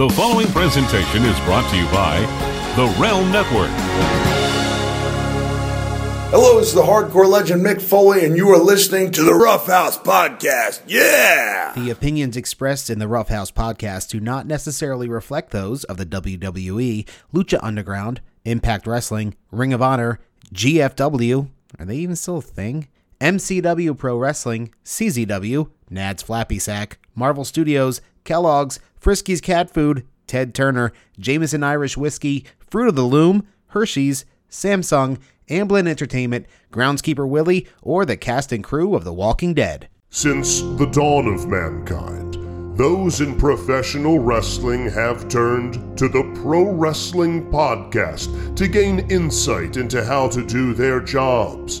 The following presentation is brought to you by the Realm Network. Hello, it's the hardcore legend Mick Foley, and you are listening to the Rough House Podcast. Yeah! The opinions expressed in the Rough House podcast do not necessarily reflect those of the WWE, Lucha Underground, Impact Wrestling, Ring of Honor, GFW, are they even still a thing? MCW Pro Wrestling, CZW, Nad's Flappy Sack, Marvel Studios, Kellogg's, Frisky's Cat Food, Ted Turner, Jameson Irish Whiskey, Fruit of the Loom, Hershey's, Samsung, Amblin Entertainment, Groundskeeper Willie, or the cast and crew of The Walking Dead. Since the dawn of mankind, those in professional wrestling have turned to the Pro Wrestling Podcast to gain insight into how to do their jobs,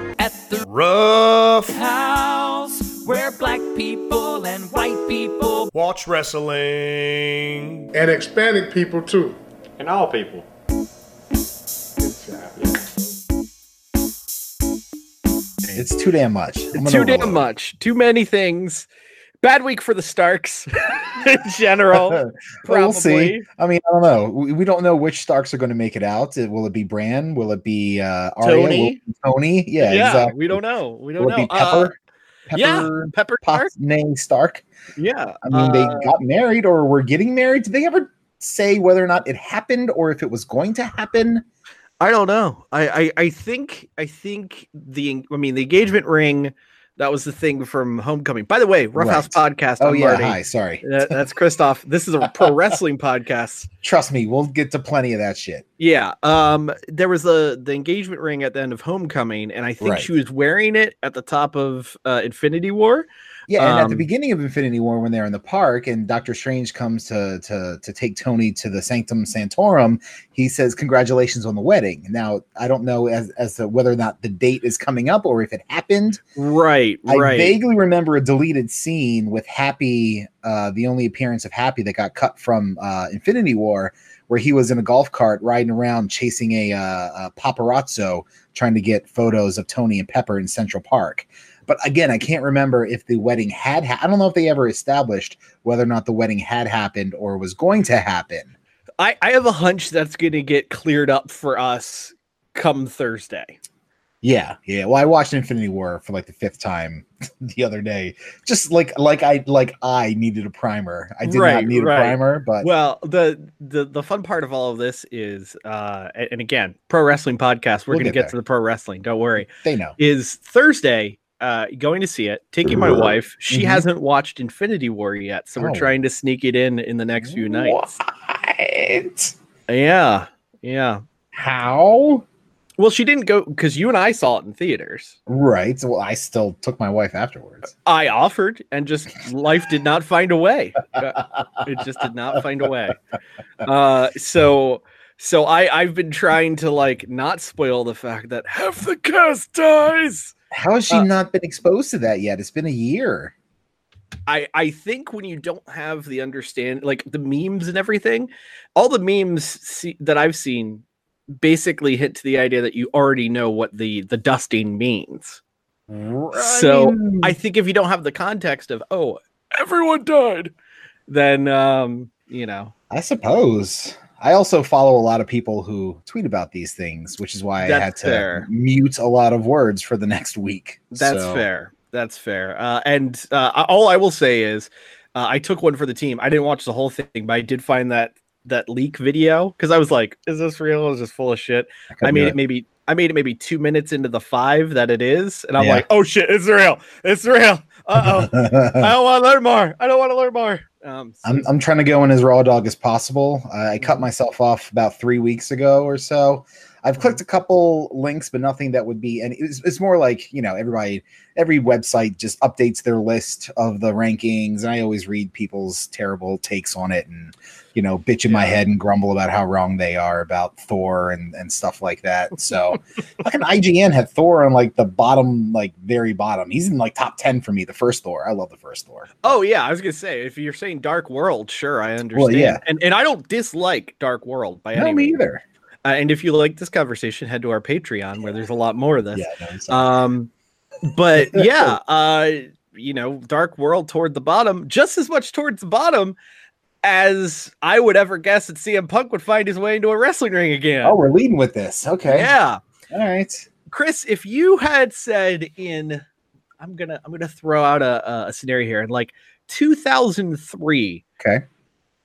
at the Rough house where black people and white people watch wrestling and Hispanic people too. And all people. It's too damn much. I'm Too damn much. Too many things. Bad week for the Starks in general. Probably. we'll see. I mean, I don't know. We, we don't know which Starks are going to make it out. Will it be Bran? Will it be uh, Arya? Tony? be Tony? Yeah, Yeah, exactly. we don't know. We don't Will know. Pepper? Uh, yeah, Pepper Pepper Stark. Potney Stark. Yeah. I mean, they uh, got married or were getting married. Did they ever say whether or not it happened or if it was going to happen? I don't know. I, I I think I think the I mean the engagement ring. That was the thing from Homecoming. By the way, Roughhouse Right. podcast. Oh I'm yeah, Marty. hi. Sorry. That- that's Christoph. This is a pro wrestling podcast. Trust me, we'll get to plenty of that shit. Yeah. Um. There was the the engagement ring at the end of Homecoming, and I think Right. she was wearing it at the top of uh, Infinity War. Yeah, and at the Um, beginning of Infinity War, when they're in the park and Doctor Strange comes to to to take Tony to the Sanctum Sanctorum, he says, "Congratulations on the wedding." Now, I don't know as as to whether or not the date is coming up or if it happened. Right. Right. I Right. vaguely remember a deleted scene with Happy, uh, the only appearance of Happy that got cut from uh, Infinity War, where he was in a golf cart riding around chasing a, uh, a paparazzo trying to get photos of Tony and Pepper in Central Park. But again, I can't remember if the wedding had. Ha- I don't know if they ever established whether or not the wedding had happened or was going to happen. I, I have a hunch that's going to get cleared up for us come Thursday. Yeah, yeah. Well, I watched Infinity War for like the fifth time the other day. Just like like I like I needed a primer. I did Right, not need right. a primer, but Well, the the the fun part of all of this is, uh, and again, pro wrestling podcast. We're We'll going to get get to the pro wrestling. Don't worry. they know. Is Thursday. Uh, going to see it, taking my wife. She Mhm. hasn't watched Infinity War yet, so we're Oh. trying to sneak it in in the next few nights. What? Yeah, yeah. How? Well, she didn't go because you and I saw it in theaters. Right. Well, I still took my wife afterwards. I offered, and just life did not find a way. Uh, it just did not find a way. Uh, so, so I I've been trying to like not spoil the fact that half the cast dies. How has she Uh, not been exposed to that yet? It's been a year. I I think when you don't have the understand like the memes and everything, all the memes see, that I've seen basically hit to the idea that you already know what the the dusting means. So, I think if you don't have the context of oh everyone died, then um you know I suppose. I also follow a lot of people who tweet about these things, which is why I had to fair. mute a lot of words for the next week. That's So, fair. That's fair. Uh, and uh, all I will say is, uh, I took one for the team. I didn't watch the whole thing, but I did find that that leak video because I was like, "Is this real? Is this full of shit?" I I made it maybe I made it maybe two minutes into the five that it is, and I'm Yeah. like, "Oh shit, it's real! It's real! Uh oh, I don't want to learn more. I don't want to learn more." Um, so- I'm, I'm trying to go in as raw dog as possible. I I cut myself off about three weeks ago or so. I've clicked a couple links, but nothing that would be. And it's, it's more like you know, everybody, every website just updates their list of the rankings, and I always read people's terrible takes on it, and you know, bitch in my head and grumble about how wrong they are about Thor and and stuff like that. So, fucking IGN had Thor on like the bottom, like very bottom. He's in like top ten for me. The first Thor, I love the first Thor. Oh yeah, I was gonna say if you're saying Dark World, sure, I understand. Well, yeah. And and I don't dislike Dark World by No, any me means. either. Uh, and if you like this conversation, head to our Patreon where there's a lot more of this. Yeah, no, Um, but yeah, uh, you know, Dark World toward the bottom, just as much towards the bottom as I would ever guess that CM Punk would find his way into a wrestling ring again. oh, we're leading with this. Okay. yeah. All right. Chris, if you had said in, I'm gonna I'm gonna throw out a, a scenario here in like 2003 Okay.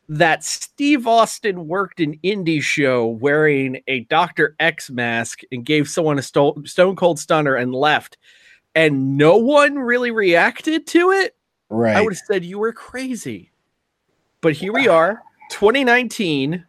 That Steve Austin worked an indie show wearing a Dr. X mask and gave someone a sto- stone cold stunner and left, and no one really reacted to it, Right. I would have said you were crazy. But here we are, 2019.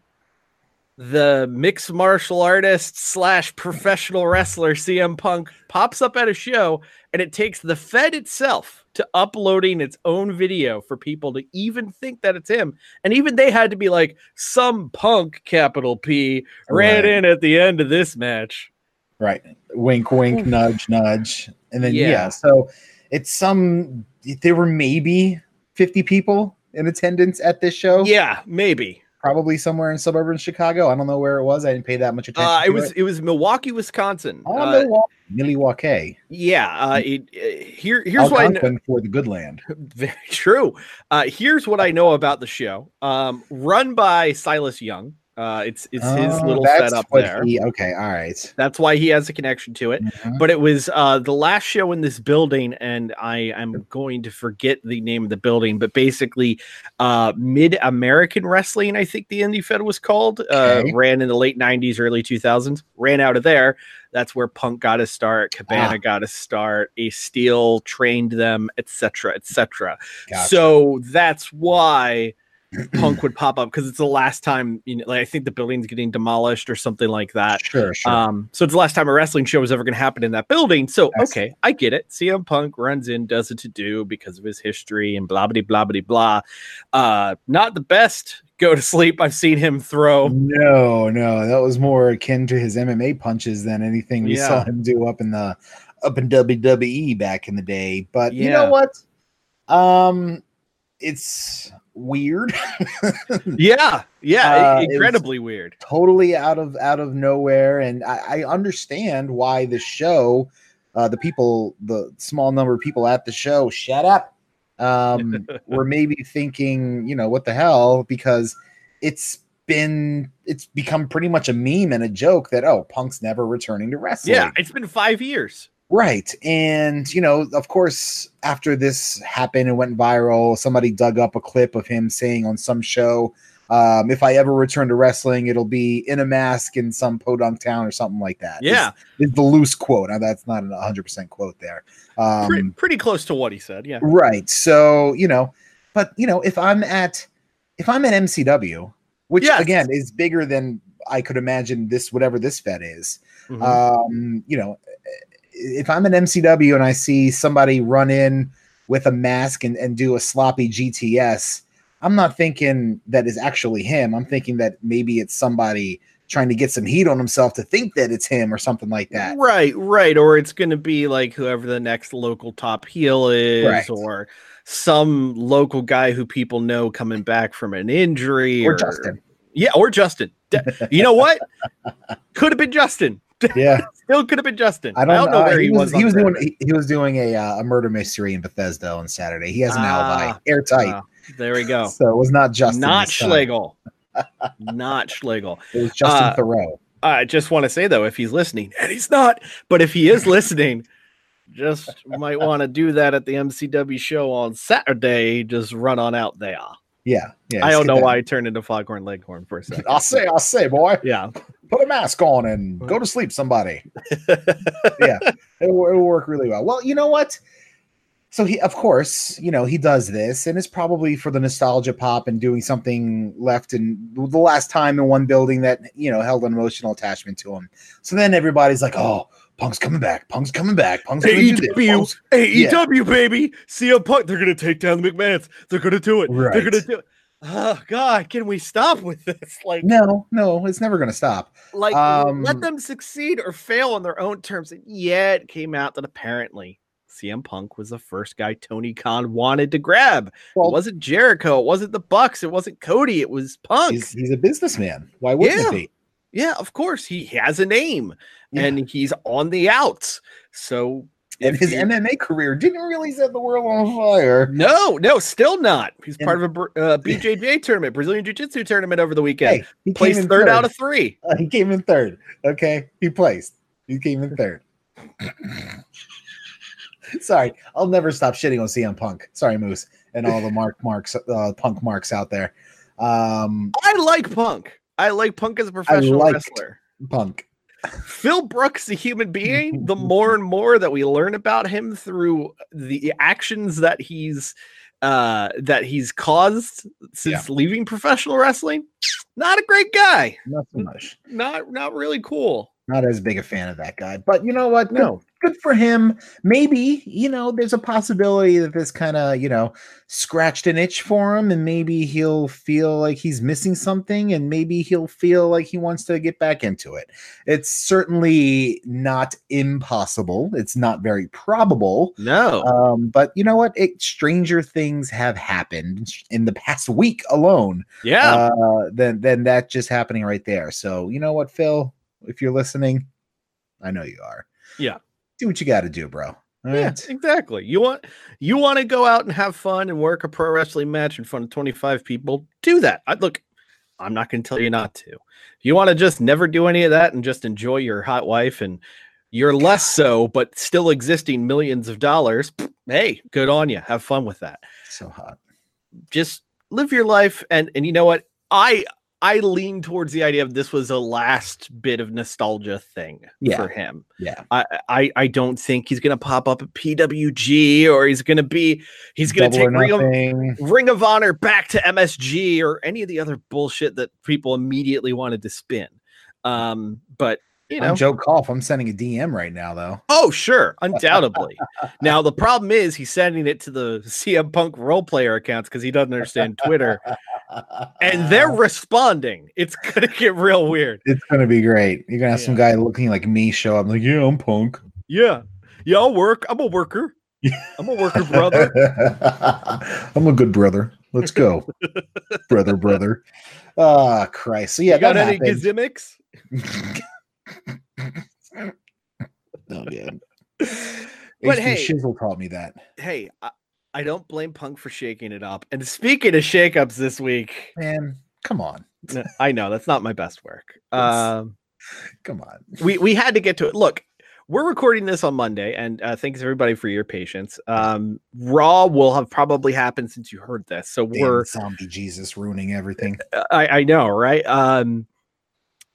The mixed martial artist slash professional wrestler CM Punk pops up at a show, and it takes the Fed itself to uploading its own video for people to even think that it's him. And even they had to be like, some punk, capital P, ran Right. in at the end of this match. Right. Wink, wink, nudge, nudge. And then, yeah. Yeah. So it's some, there were maybe 50 people in attendance at this show. Yeah, maybe. Probably somewhere in suburban Chicago. I don't know where it was. I didn't pay that much attention. Uh, it was it was Milwaukee, Wisconsin. Oh, Uh, Milwaukee. Milwaukee. yeah, uh, it, uh, here here's what I know. Algonquin for the good land. Very true. Uh, here's what I know about the show. Um, run by Silas Young. Uh, it's it's his Oh, little setup there. he- okay. All right. That's why he has a connection to it. Mhm. But it was uh, the last show in this building, and I am going to forget the name of the building. But basically, uh, Mid American Wrestling, I think the Indie Fed was called, uh, Okay. ran in the late '90s, early 2000s. Ran out of there. That's where Punk got his start. Cabana Ah. got his start. Ace Steel trained them, etc., etc. Gotcha. So that's why Punk would pop up because it's the last time. You know, like I think the building's getting demolished or something like that. Sure, sure. Um, so it's the last time a wrestling show was ever going to happen in that building. So Yes. okay, I get it. CM Punk runs in, does it to do because of his history and blah blah blah blah blah. Uh, not the best. Go to sleep. I've seen him throw. no, no, that was more akin to his MMA punches than anything we saw him do up in the up in WWE back in the day. But you know what? Um, it's weird. Yeah, yeah, Uh, i- it was- incredibly weird. totally out of out of nowhere and i, I understand why the show uh the people the small number of people at the show shut up um were maybe thinking you know what the hell because it's been it's become pretty much a meme and a joke that oh punk's never returning to wrestling Yeah, it's been five years. Right. And, you know, of course, after this happened and went viral, somebody dug up a clip of him saying on some show, um, if I ever return to wrestling, it'll be in a mask in some podunk town or something like that. Yeah, Is, the loose quote. Now, that's not a 100% quote there. Um, pretty, pretty close to what he said. Yeah, Right. So, you know, but you know, if I'm at if I'm at MCW, which Yes. again is bigger than I could imagine this whatever this Fed is. Mhm. Um, you know, if I'm an MCW and I see somebody run in with a mask and, and do a sloppy GTS, I'm not thinking that is actually him. I'm thinking that maybe it's somebody trying to get some heat on himself to think that it's him or something like that. Right, right. Or it's going to be like whoever the next local top heel is, Right. or some local guy who people know coming back from an injury, Or Justin. Yeah, or Justin. You know what? could have been Justin. Yeah. Still could have been Justin. I don't, know uh, where he, was. He was doing he, he was doing a uh, a murder mystery in Bethesda on Saturday. He has an Ah, alibi, airtight. Ah, there we go. So it was not Justin. Not. Schlegel. Not Schlegel. It was Justin Uh, Thoreau. I just want to say though, if he's listening, and he's not, but if he is listening, just might want to do that at the MCW show on Saturday. Just run on out there. Yeah, yeah. I don't know why I turned into Foghorn Leghorn for a second. I'll say, I'll say, boy. Yeah, Put a mask on and go to sleep, somebody. yeah, it'll, it'll work really well. Well, you know what? so he of course you know he does this and it's probably for the nostalgia pop and doing something left in the last time in one building that you know held an emotional attachment to him so then everybody's like oh punk's coming back punk's coming back punk's do AEW, AEW, E baby. CM Punk, they're gonna take down the McMahons. They're gonna do it. They're gonna do it. Oh God, can we stop with this? Like, no no it's never gonna stop like um, let them succeed or fail on their own terms. And yet it came out that apparently CM Punk was the first guy Tony Khan wanted to grab. well it wasn't Jericho, it wasn't the Bucks, it wasn't Cody, it was Punk. he's, he's a businessman why wouldn't Yeah. it be yeah, of course. He has a name Yeah. and he's on the outs. So and his you- MMA career didn't really set the world on fire. No, no, still not. He's And- part of a uh, BJJ tournament, Brazilian Jiu Jitsu tournament over the weekend. Hey, he Placed in third, out of three. Uh, he came in third. Okay, he placed. He came in third. Sorry, I'll never stop shitting on CM Punk. Sorry, Moose, and all the Mark Marks, uh, Punk marks out there. Um, I like Punk. I like Punk as a professional wrestler. Punk. Phil Brooks, the human being, the more and more that we learn about him through the actions that he's uh that he's caused since leaving professional wrestling, not a great guy. Not so much. Not not really cool. Not as big a fan of that guy, but you know what? No. Good for him. Maybe, you know, there's a possibility that this kind of, you know, scratched an itch for him and maybe he'll feel like he's missing something and maybe he'll feel like he wants to get back into it. It's certainly not impossible. It's not very probable. No. Um, but you know what? It, stranger things have happened in the past week alone. yeah. Uh, than than that just happening right there. So you know what, Phil? If you're listening, I know you are. Yeah. Do what you got to do, bro. All Yeah, right. exactly. You want you want to go out and have fun and work a pro wrestling match in front of 25 people, do that. I look, I'm not going to tell you not to. You want to just never do any of that and just enjoy your hot wife and you're less so but still existing millions of dollars, hey, good on you. Have fun with that. So hot. Just live your life and and you know what? I I lean towards the idea of this was a last bit of nostalgia thing Yeah. for him. Yeah. I, I I don't think he's gonna pop up at PWG or he's gonna be he's gonna Double take Ring of. Ring of Honor back to MSG or any of the other bullshit that people immediately wanted to spin. Um, but you know, I'm Joe Koff. I'm sending a DM right now, though. oh sure, undoubtedly. now the problem is he's sending it to the CM Punk role player accounts because he doesn't understand Twitter, and they're responding. It's gonna get real weird. It's gonna be great. You're gonna have some guy looking like me show up, like, yeah, I'm punk. Yeah, yeah, I'll work. I'm a worker. I'm a worker, brother. I'm a good brother. Let's go, brother, brother. Ah, Christ. So yeah, you got any gimmicks? Oh yeah. But hey- Shizzle taught me that. hey, I, I don't blame Punk for shaking it up. And speaking of shakeups this week, Man, come on, I know that's not my best work. Um, come on. we we had to get to it. Look, we're recording this on Monday, and uh, thanks everybody for your patience. Um, Raw will have probably happened since you heard this, so Damn, we're zombie Jesus ruining everything. I, I know, right? Um,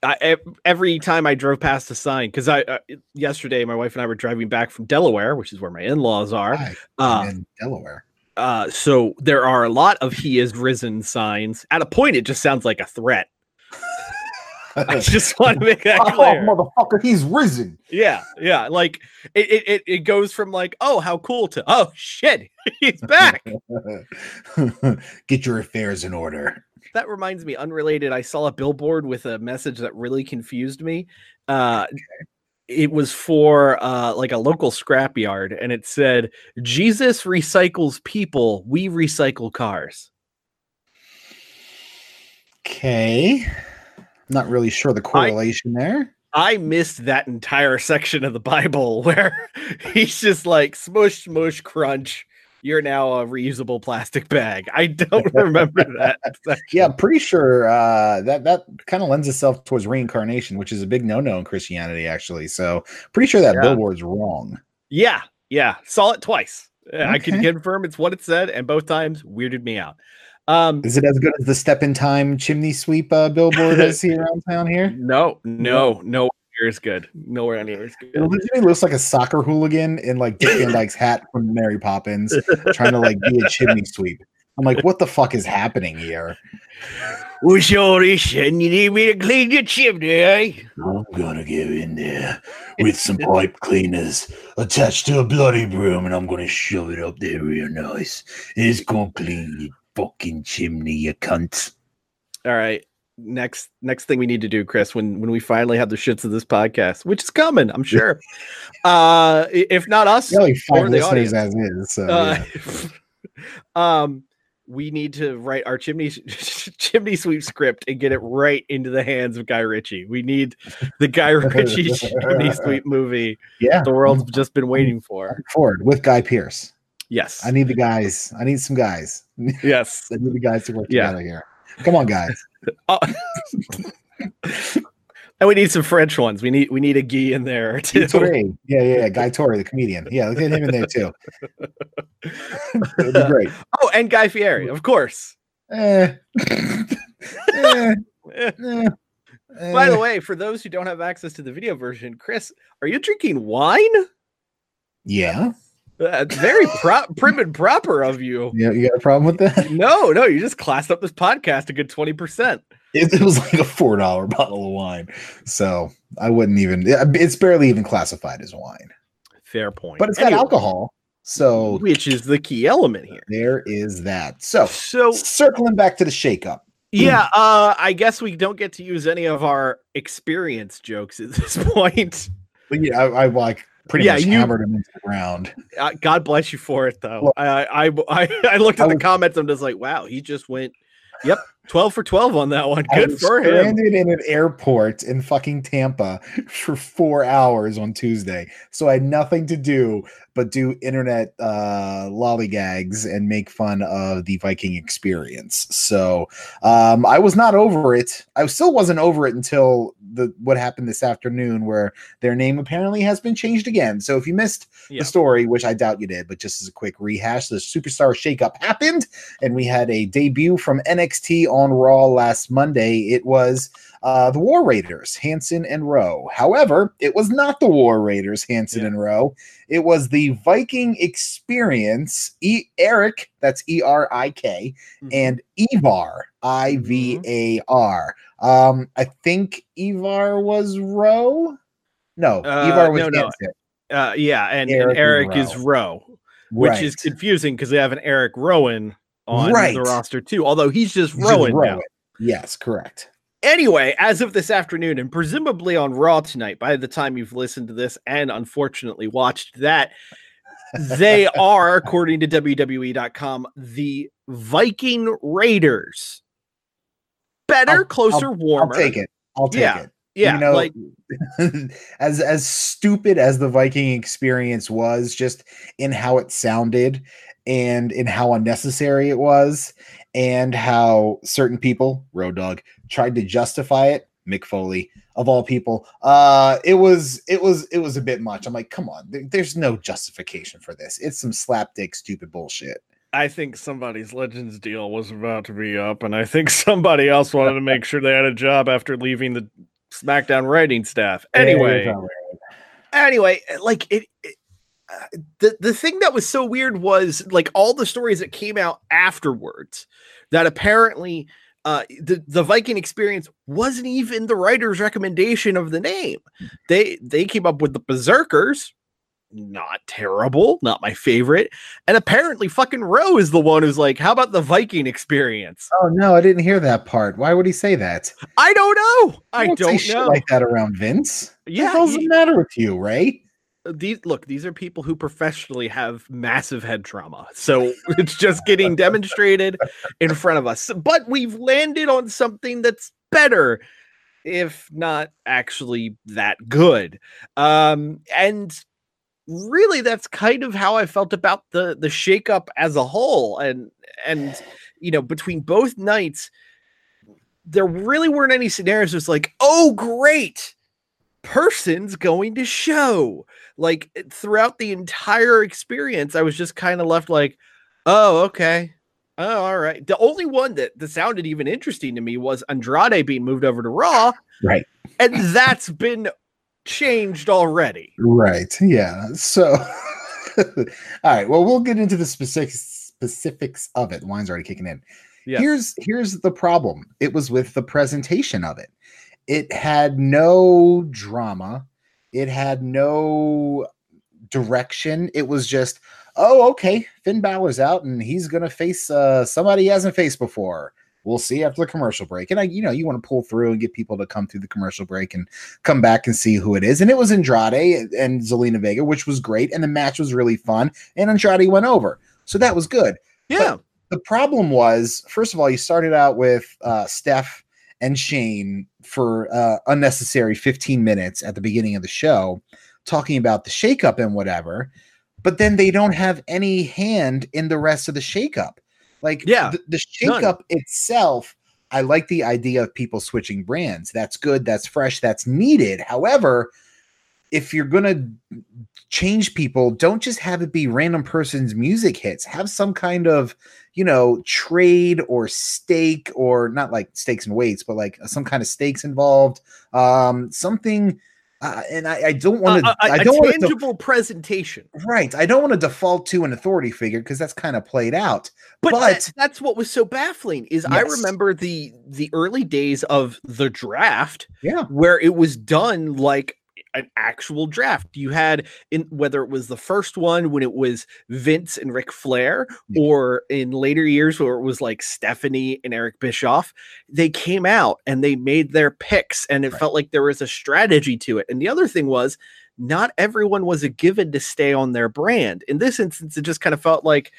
I, every time I drove past a sign, because I uh, yesterday my wife and I were driving back from Delaware, which is where my in-laws are. Hi, Uh, in Delaware. Uh, so there are a lot of "He is risen" signs. At a point, it just sounds like a threat. I just want to make that clear. Oh, motherfucker, he's risen. Yeah, yeah. Like it, it, it goes from like, oh, how cool to oh shit, he's back. Get your affairs in order. That reminds me, unrelated. I saw a billboard with a message that really confused me. Uh, it was for uh, like a local scrapyard, and it said, "Jesus recycles people. We recycle cars." Okay. Not really sure the correlation there. I missed that entire section of the Bible where he's just like smush, smush, crunch. You're now a reusable plastic bag. I don't remember that. Yeah, I'm pretty sure uh, that that kind of lends itself towards reincarnation, which is a big no-no in Christianity, actually. So, pretty sure that Yeah. billboard's wrong. yeah, yeah. Saw it twice. Uh, I can confirm it's what it said, and both times weirded me out. Um, Is it as good as the step in time chimney sweep uh, billboard I see around town here? no, no, no. Near as good. Nowhere near as good. It literally looks like a soccer hooligan in like Dick Van Dyke's hat from Mary Poppins, trying to like be a chimney sweep. I'm like, what the fuck is happening here? What's all this shit? You need me to clean your chimney, eh? I'm gonna get in there with some pipe cleaners attached to a bloody broom and I'm gonna shove it up there real nice. It's gonna clean your fucking chimney, you cunt. All right. Next next thing we need to do, Chris, when when we finally have the shits of this podcast, which is coming, I'm sure. uh if not us, like or the audience. as is. So Uh, yeah. um we need to write our chimney chimney sweep script and get it right into the hands of Guy Ritchie. We need the Guy Ritchie chimney sweep movie yeah, the world's just been waiting for. forward with Guy Pearce. Yes. I need the guys. I need some guys. Yes, I need the guys to work Yeah. together here. Come on, guys. Oh. and we need some French ones. We need we need a Guy in there too. Torry. Yeah, yeah, yeah. Guy Torry, the comedian. Yeah, look at him in there too. It'd be great. Oh, and Guy Fieri, of course. Eh. Eh, Eh. eh, By the eh. way, for those who don't have access to the video version, Chris, are you drinking wine? yeah, Uh, very pro- prim and proper of you. yeah. You got a problem with that? No, no, you just classed up this podcast a good 20%. It, it was like a four dollar bottle of wine, so I wouldn't even. It's barely even classified as wine, Fair point. but it's got Anyway, alcohol. So which is the key element here. there is that. So So circling back to the shakeup. yeah, uh, I guess we don't get to use any of our experience jokes at this point. But yeah, I, I like pretty Yeah, much you- hammered him into the ground. Uh, God bless you for it, though. Well- I, I I I looked I at the was- comments. I'm just like, wow, he just went, yep, 12 for 12 on that one. I Good for him. stranded in an airport in fucking Tampa for four hours on Tuesday. So I had nothing to do but do internet uh, lollygags and make fun of the Viking experience. So um, I was not over it. I still wasn't over it until the what happened this afternoon, where their name apparently has been changed again. So if you missed Yeah. the story, which I doubt you did, but just as a quick rehash, the superstar shakeup happened, and we had a debut from NXT on Raw last Monday. It was uh, the War Raiders, Hanson and Rowe. However, it was not the War Raiders, Hanson Yeah. and Rowe. It was the Viking Experience, e- Erik, that's E R I K, Mhm. and Ivar, I V A R. Um, I think Ivar was Rowe. No, Uh, Ivar was no, no. Hanson. Uh, yeah, and and Erik Erik, is Rowe, which is confusing because they have an Erick Rowan on Right. the roster too. Although he's just He's just Rowan now. Rowan. Yes, correct. Anyway, as of this afternoon, and presumably on Raw tonight, by the time you've listened to this and unfortunately watched that, they are, according to WWE.com, the Viking Raiders. Better, I'll- closer, I'll warmer. take it. I'll take Yeah. it. Yeah, you know, like as as stupid as the Viking experience was, just in how it sounded and in how unnecessary it was, and how certain people, Road Dog, tried to justify it. Mick Foley, of all people, uh, it was it was it was a bit much. I'm like, come on, there- there's no justification for this. It's some slapdick, stupid bullshit. I think somebody's Legends deal was about to be up, and I think somebody else wanted to make sure they had a job after leaving the SmackDown writing staff. Anyway, anyway, like it, it the the thing that was so weird was like all the stories that came out afterwards that apparently uh the the Viking experience wasn't even the writer's recommendation of the name. They they came up with the Berserkers, not terrible, not my favorite. And apparently fucking Rowe is the one who's like, how about the Viking experience? Oh no, I didn't hear that part. Why would he say that? I don't know. I say don't know. like that around Vince. Yeah, what the hell's he- the matter with you, Ray? These look these are people who professionally have massive head trauma so it's just getting demonstrated in front of us. But we've landed on something that's better if not actually that good. Um and really that's kind of how i felt about the the shakeup as a whole. And and you know between both nights there really weren't any scenarios. It's like oh great person's going to show like eh, throughout the entire experience i was just kind of left like oh okay oh all right the only one that, that sounded even interesting to me was andrade being moved over to raw Right. and that's been changed already. Right. Yeah. So, all right. Well, we'll get into the specifics specifics of it. Wine's already kicking in. Here's here's the problem. It was with the presentation of it. It had no drama. It had no direction. It was just, oh, okay, Finn Balor's out and he's gonna face uh, somebody he hasn't faced before. We'll see after the commercial break. And I, you know, you want to pull through and get people to come through the commercial break and come back and see who it is. And it was Andrade and Zelina Vega, which was great. And the match was really fun. And Andrade went over. So that was good. Yeah. The problem was, first of all, you started out with uh, Steph and Shane for uh, unnecessary 15 minutes at the beginning of the show, talking about the shakeup and whatever. But then they don't have any hand in the rest of the shakeup. Like, Yeah, the, the none. shakeup itself, I like the idea of people switching brands. That's good. That's fresh. That's needed. However, if you're going to change people, don't just have it be random person's music hits. Have some kind of, you know, trade or stake or not like stakes and weights, but like some kind of stakes involved. Um, something. Uh, and I, I don't want to. A- a- I a don't want to. tangible presentation. Right. I don't want to default to an authority figure because that's kind of played out. But, But- that- that's what was so baffling is I remember the the early days of the draft Yeah. where it was done like an actual draft. You had in whether it was the first one when it was Vince and Ric Flair, Yeah. or in later years where it was like Stephanie and Eric Bischoff, they came out and they made their picks, and it Right. felt like there was a strategy to it. And the other thing was, not everyone was a given to stay on their brand. In this instance, it just kind of felt like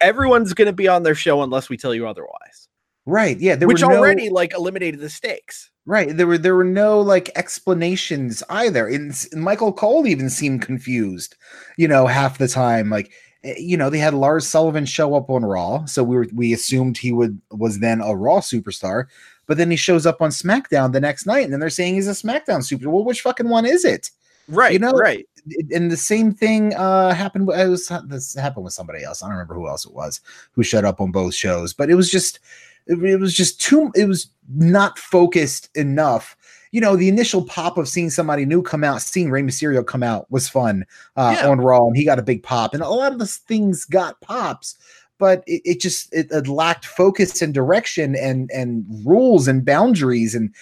everyone's going to be on their show unless we tell you otherwise, Right. Yeah. There which were no- already like eliminated the stakes. Right. There were there were no like explanations either. And Michael Cole even seemed confused, you know, half the time. Like, eh, you know, they had Lars Sullivan show up on Raw, so we were we assumed he would was then a Raw superstar. But then he shows up on SmackDown the next night, and then they're saying he's a SmackDown super. Well, which fucking one is it? Right. You know, right. and the same thing uh happened it was this happened with somebody else i don't remember who else it was who showed up on both shows but it was just it was just too it was not focused enough you know the initial pop of seeing somebody new come out seeing Rey Mysterio come out was fun uh Yeah. on raw and he got a big pop and a lot of those things got pops but it, it just it, it lacked focus and direction and and rules and boundaries and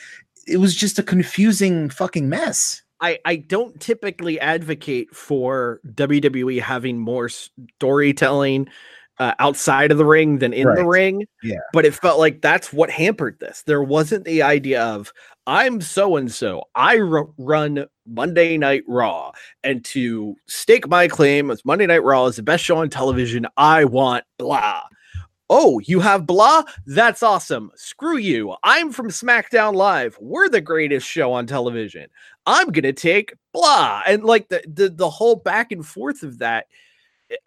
it was just a confusing fucking mess I, I don't typically advocate for WWE having more storytelling uh, outside of the ring than in the ring. Yeah. But it felt like that's what hampered this. There wasn't the idea of, I'm so and so, I run Monday Night Raw. And to stake my claim as Monday Night Raw is the best show on television, I want blah. Oh, you have blah? That's awesome. Screw you. I'm from SmackDown Live. We're the greatest show on television. I'm gonna take blah. And like the the, the whole back and forth of that.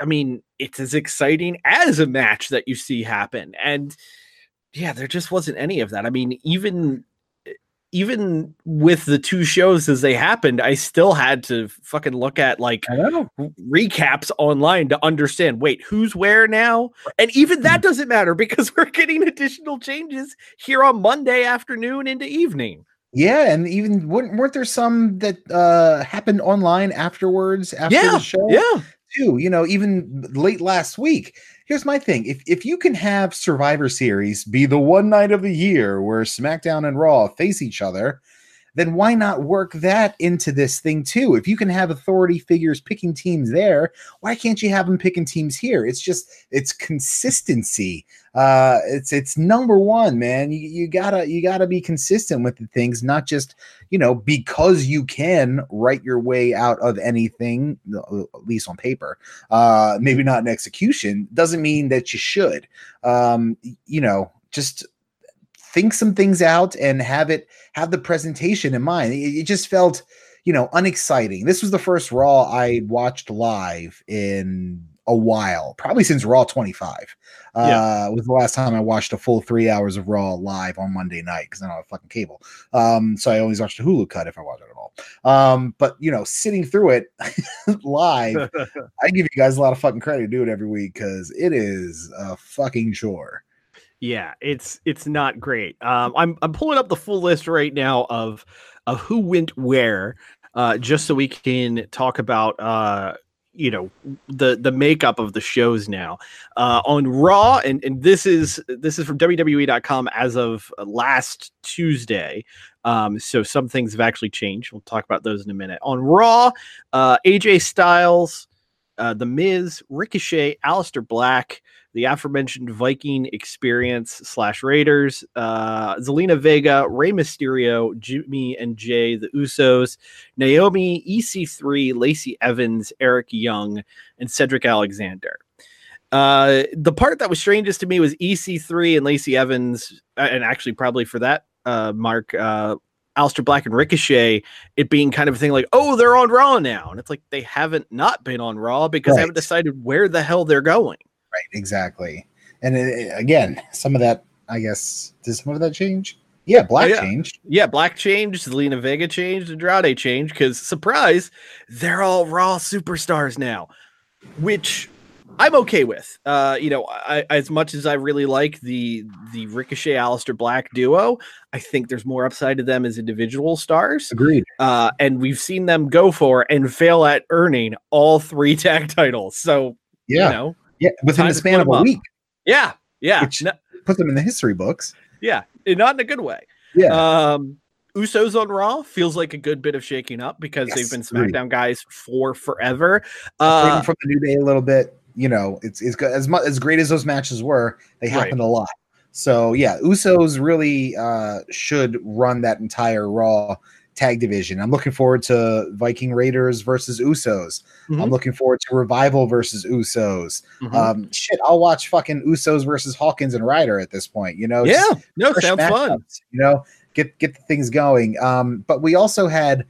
I- mean, it's as exciting as a match that you see happen. And yeah, there just wasn't any of that. I mean, even even with the two shows as they happened, I still had to fucking look at like i don't know. r- recaps online to understand wait who's where now? And even that doesn't matter because we're getting additional changes here on monday afternoon into evening. Yeah, and even weren't, weren't there some that uh happened online afterwards after yeah the show? yeah You know, even late last week. Here's my thing: if if you can have Survivor Series be the one night of the year where SmackDown and Raw face each other, then why not work that into this thing too? If you can have authority figures picking teams there, why can't you have them picking teams here? It's just it's consistency. Uh, it's it's number one, man. You, you gotta you gotta be consistent with the things, not just you know because you can write your way out of anything, uh, at least on paper. Uh, maybe not in execution doesn't mean that you should. Um, you know, just think some things out and have it have the presentation in mind. It, it just felt, you know, unexciting. This was the first Raw I watched live in a while, probably since Raw 25. Uh, was the last time I watched a full three hours of Raw live on Monday night because I don't have fucking cable. Um, so I always watched the Hulu cut if I watch it at all. Um, but you know, sitting through it live, I give you guys a lot of fucking credit to do it every week because it is a fucking chore. Yeah it's it's not great um i'm i'm pulling up the full list right now of of who went where uh, just so we can talk about uh, you know the the makeup of the shows now uh, on Raw, and and this is this is from WWE.com as of last Tuesday. Um, so some things have actually changed. We'll talk about those in a minute. On Raw, uh, AJ Styles, uh, The Miz, Ricochet, Aleister Black, the aforementioned Viking Experience slash Raiders, uh, Zelina Vega, Rey Mysterio, Jimmy and Jey, the Usos, Naomi, EC3, Lacey Evans, Eric Young, and Cedric Alexander. Uh, the part that was strangest to me was EC3 and Lacey Evans, uh, and actually probably for that, uh, Mark, uh, Aleister Black and Ricochet, it being kind of a thing like, oh, they're on Raw now. And it's like they haven't not been on Raw because Right. they haven't decided where the hell they're going. Right, exactly. And it, again, some of that, I guess, did some of that change? Yeah, Black yeah. changed. Yeah, Black changed, Zelina Vega changed, Andrade changed because surprise, they're all Raw superstars now, which I'm okay with. Uh, you know, I, as much as I really like the the Ricochet Aleister Black duo, I think there's more upside to them as individual stars. Agreed. Uh, and we've seen them go for and fail at earning all three tag titles. So Yeah, you know, yeah, within the span of a week, yeah, yeah, Which- no- put them in the history books. yeah, not in a good way. Yeah, Um, Usos on Raw feels like a good bit of shaking up because Yes, they've been. SmackDown guys for forever. Uh, from the New Day a little bit. You know, it's it's good as much as great as those matches were. They Right. happened a lot. So yeah, Usos really uh, should run that entire Raw tag division. I'm looking forward to Viking Raiders versus Usos. I'm Mhm. looking forward to Revival versus Usos. mhm. Um, shit, I'll watch fucking Usos versus Hawkins and Ryder at this point. You know, yeah, no, sounds fun. You know, get get the things going. Um, but we also had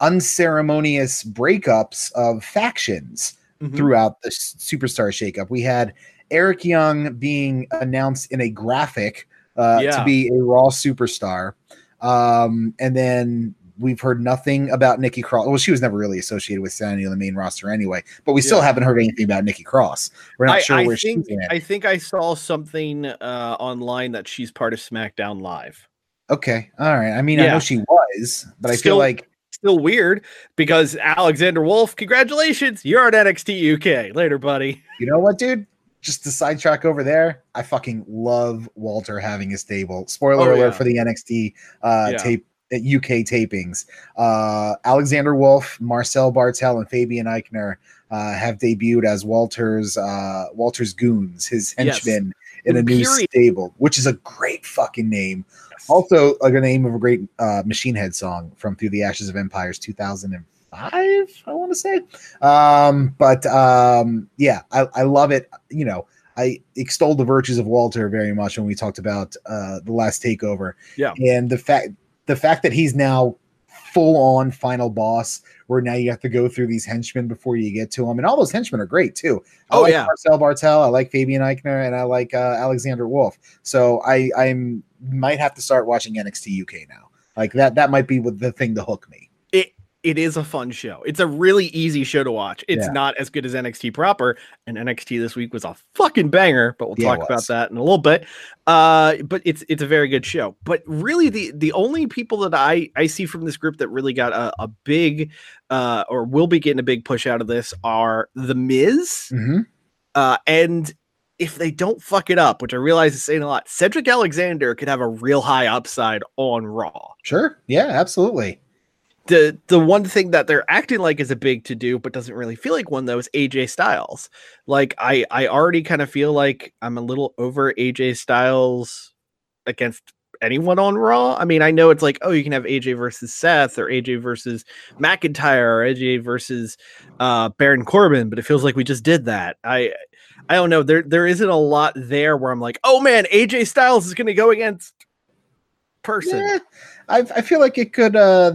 unceremonious breakups of factions Mhm. throughout the superstar shakeup. We had Eric Young being announced in a graphic uh, Yeah. to be a Raw superstar, um, and then we've heard nothing about Nikki Cross. Well, she was never really associated with standing on the main roster anyway, but we still Yeah. haven't heard anything about Nikki Cross. We're not I, sure I where think she's at. I think I saw something uh, online that she's part of SmackDown Live. okay, all right. I mean, I know she was, but I feel like Still weird because Alexander Wolfe, congratulations, you're on NXT UK. Later, buddy. You know what, dude? Just to sidetrack over there. I fucking love Walter having his stable. Spoiler Oh, alert yeah. for the NXT uh, Yeah. tape uh, UK tapings. Uh, Alexander Wolfe, Marcel Bartel, and Fabian Aichner uh, have debuted as Walter's uh, Walter's goons, his Yes. henchmen in a new stable, which is a great fucking name. Also, like a name of a great uh, Machine Head song from Through the Ashes of Empires 2005, I want to say. Um, but um, yeah, I, I love it. You know, I extolled the virtues of Walter very much when we talked about uh, the last takeover. Yeah. and the fact the fact that he's now full on final boss, where now you have to go through these henchmen before you get to him, and all those henchmen are great too. I Oh, like yeah. Marcel Bartel, I like Fabian Aichner, and I like uh, Alexander Wolfe. So I I'm might have to start watching NXT UK now. Like that that might be what the thing to hook me. It is a fun show. It's a really easy show to watch. It's Yeah. not as good as NXT proper, and NXT this week was a fucking banger. But we'll Yeah, talk about that in a little bit. Uh, but it's it's a very good show. But really, the the only people that I I see from this group that really got a, a big uh or will be getting a big push out of this are the Miz. Mhm. Uh, and if they don't fuck it up, which I realize is saying a lot, Cedric Alexander could have a real high upside on Raw. Sure. Yeah, absolutely. The the one thing that they're acting like is a big to do, but doesn't really feel like one though is AJ Styles. Like I I already kind of feel like I'm a little over AJ Styles against anyone on Raw. I mean, I know it's like, oh, you can have AJ versus Seth or AJ versus McIntyre or AJ versus uh Baron Corbin, but it feels like we just did that. I I don't know. There there isn't a lot there where I'm like, oh man, AJ Styles is gonna go against person. Yeah, I, I feel like it could. Uh,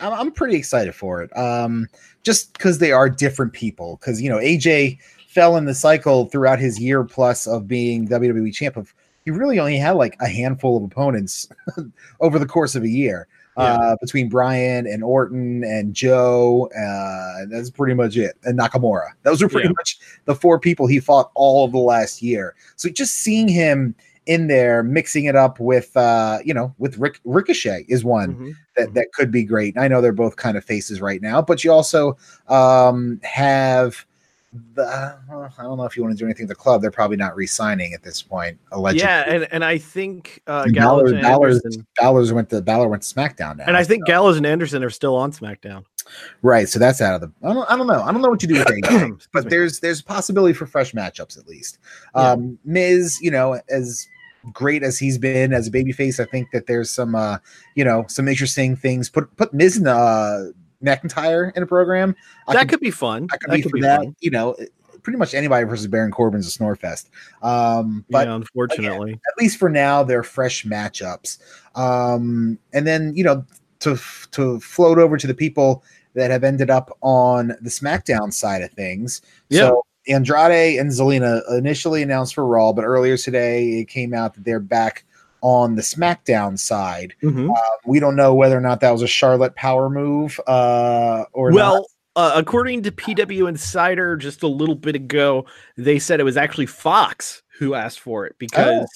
I'm, I'm pretty excited for it. Um, just because they are different people. Because you know, AJ fell in the cycle throughout his year plus of being WWE champ. Of he really only had like a handful of opponents over the course of a year. Uh, between Bryan and Orton and Joe, uh, that's pretty much it. And Nakamura. Those were pretty Yeah. much the four people he fought all of the last year. So just seeing him in there, mixing it up with uh, you know, with Rick Ricochet is one Mhm. that that could be great. I know they're both kind of faces right now, but you also um have the uh, I don't know if you want to do anything with the club. They're probably not re-signing at this point. Allegedly, Yeah, and, and I think uh, Gallows and Anderson, Balor's went to Balor went to SmackDown now, and I think Gallows and Anderson are still on SmackDown. right. So that's out of the. I don't. I don't know. I don't know what you do with AJ, but there's there's a possibility for fresh matchups at least. Yeah. Um, Miz, you know, as great as he's been as a babyface, I think that there's some uh, you know, some interesting things. Put put Miz and uh McIntyre in a program. That could- could be fun. I could be for that. You know, pretty much anybody versus Baron Corbin's a snore fest. Um, but yeah, unfortunately. at least for now, they're fresh matchups. Um, and then you know to to float over to the people that have ended up on the SmackDown side of things. Yeah. So Andrade and Zelina initially announced for Raw, but earlier today it came out that they're back on the SmackDown side. Mhm. We don't know whether or not that was a Charlotte power move uh, or not. Well, uh, according to PW Insider, just a little bit ago, they said it was actually Fox who asked for it because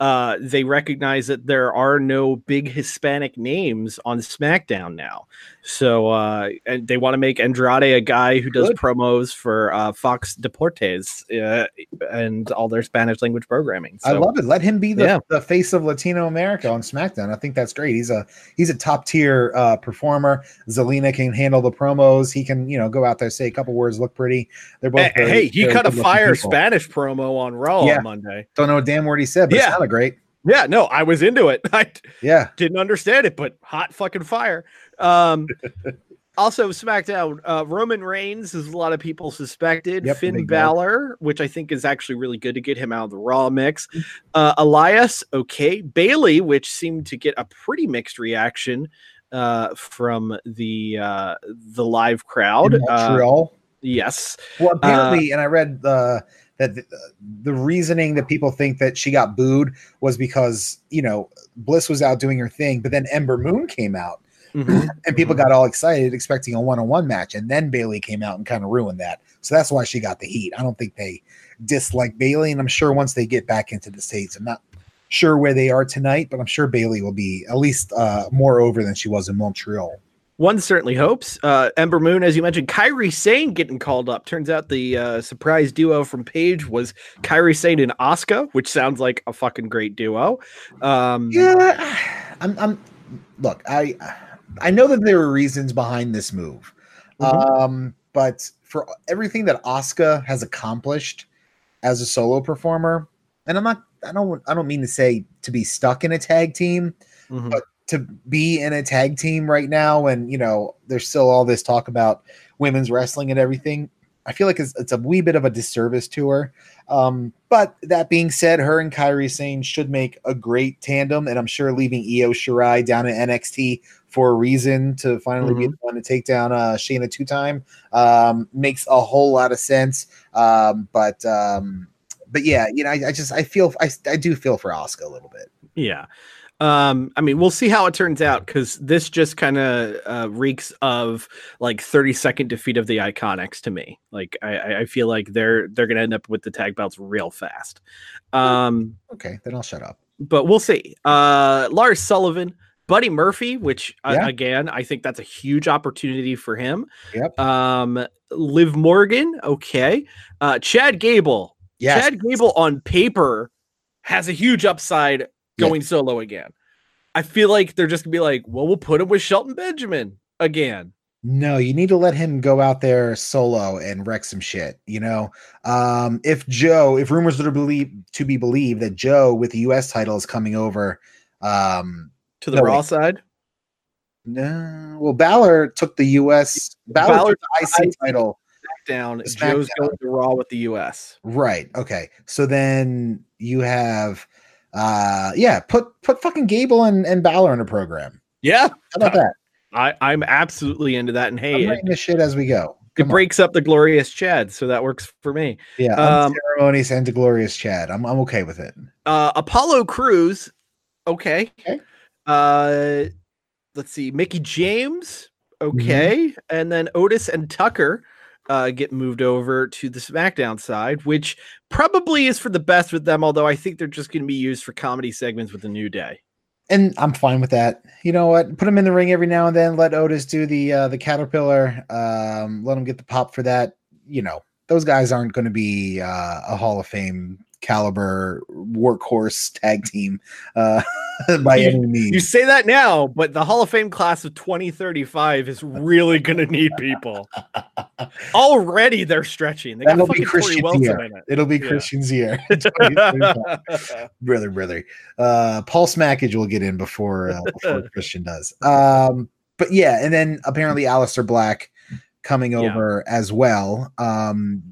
uh, they recognize that there are no big Hispanic names on SmackDown now. So uh, and they want to make Andrade a guy who does Good. promos for uh, Fox Deportes uh, and all their Spanish language programming. I love it. Let him be the, Yeah. the face of Latino America on SmackDown. I think that's great. He's a he's a top tier uh, performer. Zelina can handle the promos. He can you know go out there say a couple words, look pretty. They're both Hey, very- hey, he cut a fire people. Spanish promo on Raw Yeah. on Monday. Don't know a damn word he said, but Yeah. it sounded great. Yeah, no, I was into it. I Yeah, didn't understand it, but hot fucking fire. Um, also, SmackDown, uh, Roman Reigns, as a lot of people suspected, Yep, Finn guy. Balor, which I think is actually really good to get him out of the Raw mix. Uh, Elias, okay. Bayley, which seemed to get a pretty mixed reaction uh, from the uh, the live crowd. in Uh, yes, well, apparently, and I read uh, that the, the reasoning that people think that she got booed was because you know Bliss was out doing her thing, but then Ember Moon came out. Mhm. and people got all excited expecting a one-on-one match and then Bayley came out and kind of ruined that so that's why she got the heat i don't think they dislike Bayley and i'm sure once they get back into the states i'm not sure where they are tonight but i'm sure Bayley will be at least uh, more over than she was in montreal One certainly hopes. Uh, Ember Moon, as you mentioned, Kairi Sane getting called up. Turns out the uh, surprise duo from Paige was Kairi Sane and Asuka, which sounds like a fucking great duo. Um, yeah i'm, I'm look i i know that there were reasons behind this move um but for everything that Asuka has accomplished as a solo performer and i'm not i don't i don't mean to say to be stuck in a tag team mhm. but to be in a tag team right now and you know there's still all this talk about women's wrestling and everything i feel like it's, it's a wee bit of a disservice to her. Um, but that being said her and Kairi Sane should make a great tandem and i'm sure leaving io shirai down at nxt for a reason to finally be the one to take down uh shayna two time um makes a whole lot of sense. Um but um but yeah you know i, I just i feel I, I do feel for Asuka a little bit. Yeah. Um, I mean, we'll see how it turns out because this just kind of uh, reeks of like 30 second defeat of the Iconics to me. Like, I- I, feel like they're they're gonna end up with the tag belts real fast. Um, okay then i'll shut up but we'll see. Uh, Lars Sullivan, Buddy Murphy, which uh, Yeah. again, I think that's a huge opportunity for him. Yep. Um, Liv Morgan, okay. Uh, Chad Gable, Yes. Chad Gable on paper has a huge upside going solo again. I feel like they're just gonna be like, well, we'll put him with Shelton Benjamin again. No, you need to let him go out there solo and wreck some shit. You know, um, if Joe, if rumors are to believe to be believed that Joe with the U.S. title is coming over, um, To the No, Raw wait. side, no, well, Balor took the U.S. Balor Balor took the IC title, down. Joe's going to Raw with the US. right? Okay, so then you have, uh, yeah, put put fucking Gable and and Balor in a program. Yeah, How about that? I, I'm absolutely into that. And hey, I'm it, writing this shit as we go. it Come on. breaks up the glorious Chad, so that works for me. Yeah, um, and the glorious Chad. I'm I'm okay with it. Uh, Apollo Crews, okay. Okay. Uh, let's see, Mickie James, Mm-hmm. okay, and then Otis and Tucker. Uh, get moved over to the SmackDown side, which probably is for the best with them. Although I think they're just going to be used for comedy segments with the New Day. and I'm fine with that. You know what? Put him in the ring every now and then. Let Otis do the uh, the caterpillar. Um, let him get the pop for that. You know, those guys aren't going to be uh, a Hall of Fame caliber workhorse tag team uh, by You- any means. You say that now, but the Hall of Fame class of 2035 is really going to need people. Already they're stretching. They That'll be Christian's year. it. It'll be Yeah. Christian's year. 2035. brother, brother. Uh, Paul Smackage will get in before uh, before Christian does. Um, but yeah, and then apparently Aleister Black coming Yeah. over as well. Um,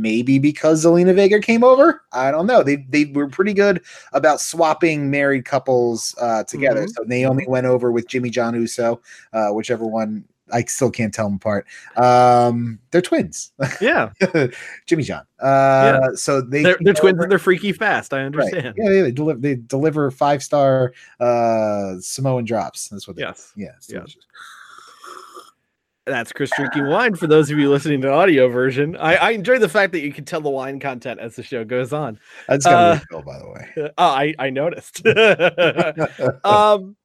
maybe because Zelina Vega came over. I don't know. They they were pretty good about swapping married couples uh, together. Mhm. So Naomi went over with Jimmy John Uso, uh, whichever one. I still can't tell them apart. Um, they're twins, yeah, Jimmy John. Uh, so they they're, they're twins over- and they're freaky fast. I Right. understand. Yeah, yeah, they deliver they deliver five star uh Samoan drops. That's what they Yes. Yeah, it's Yes. That's Chris drinking wine for those of you listening to the audio version. I, I enjoy the fact that you can tell the wine content as the show goes on. I just got Uh, a refill, by the way. Oh, I, I noticed. um,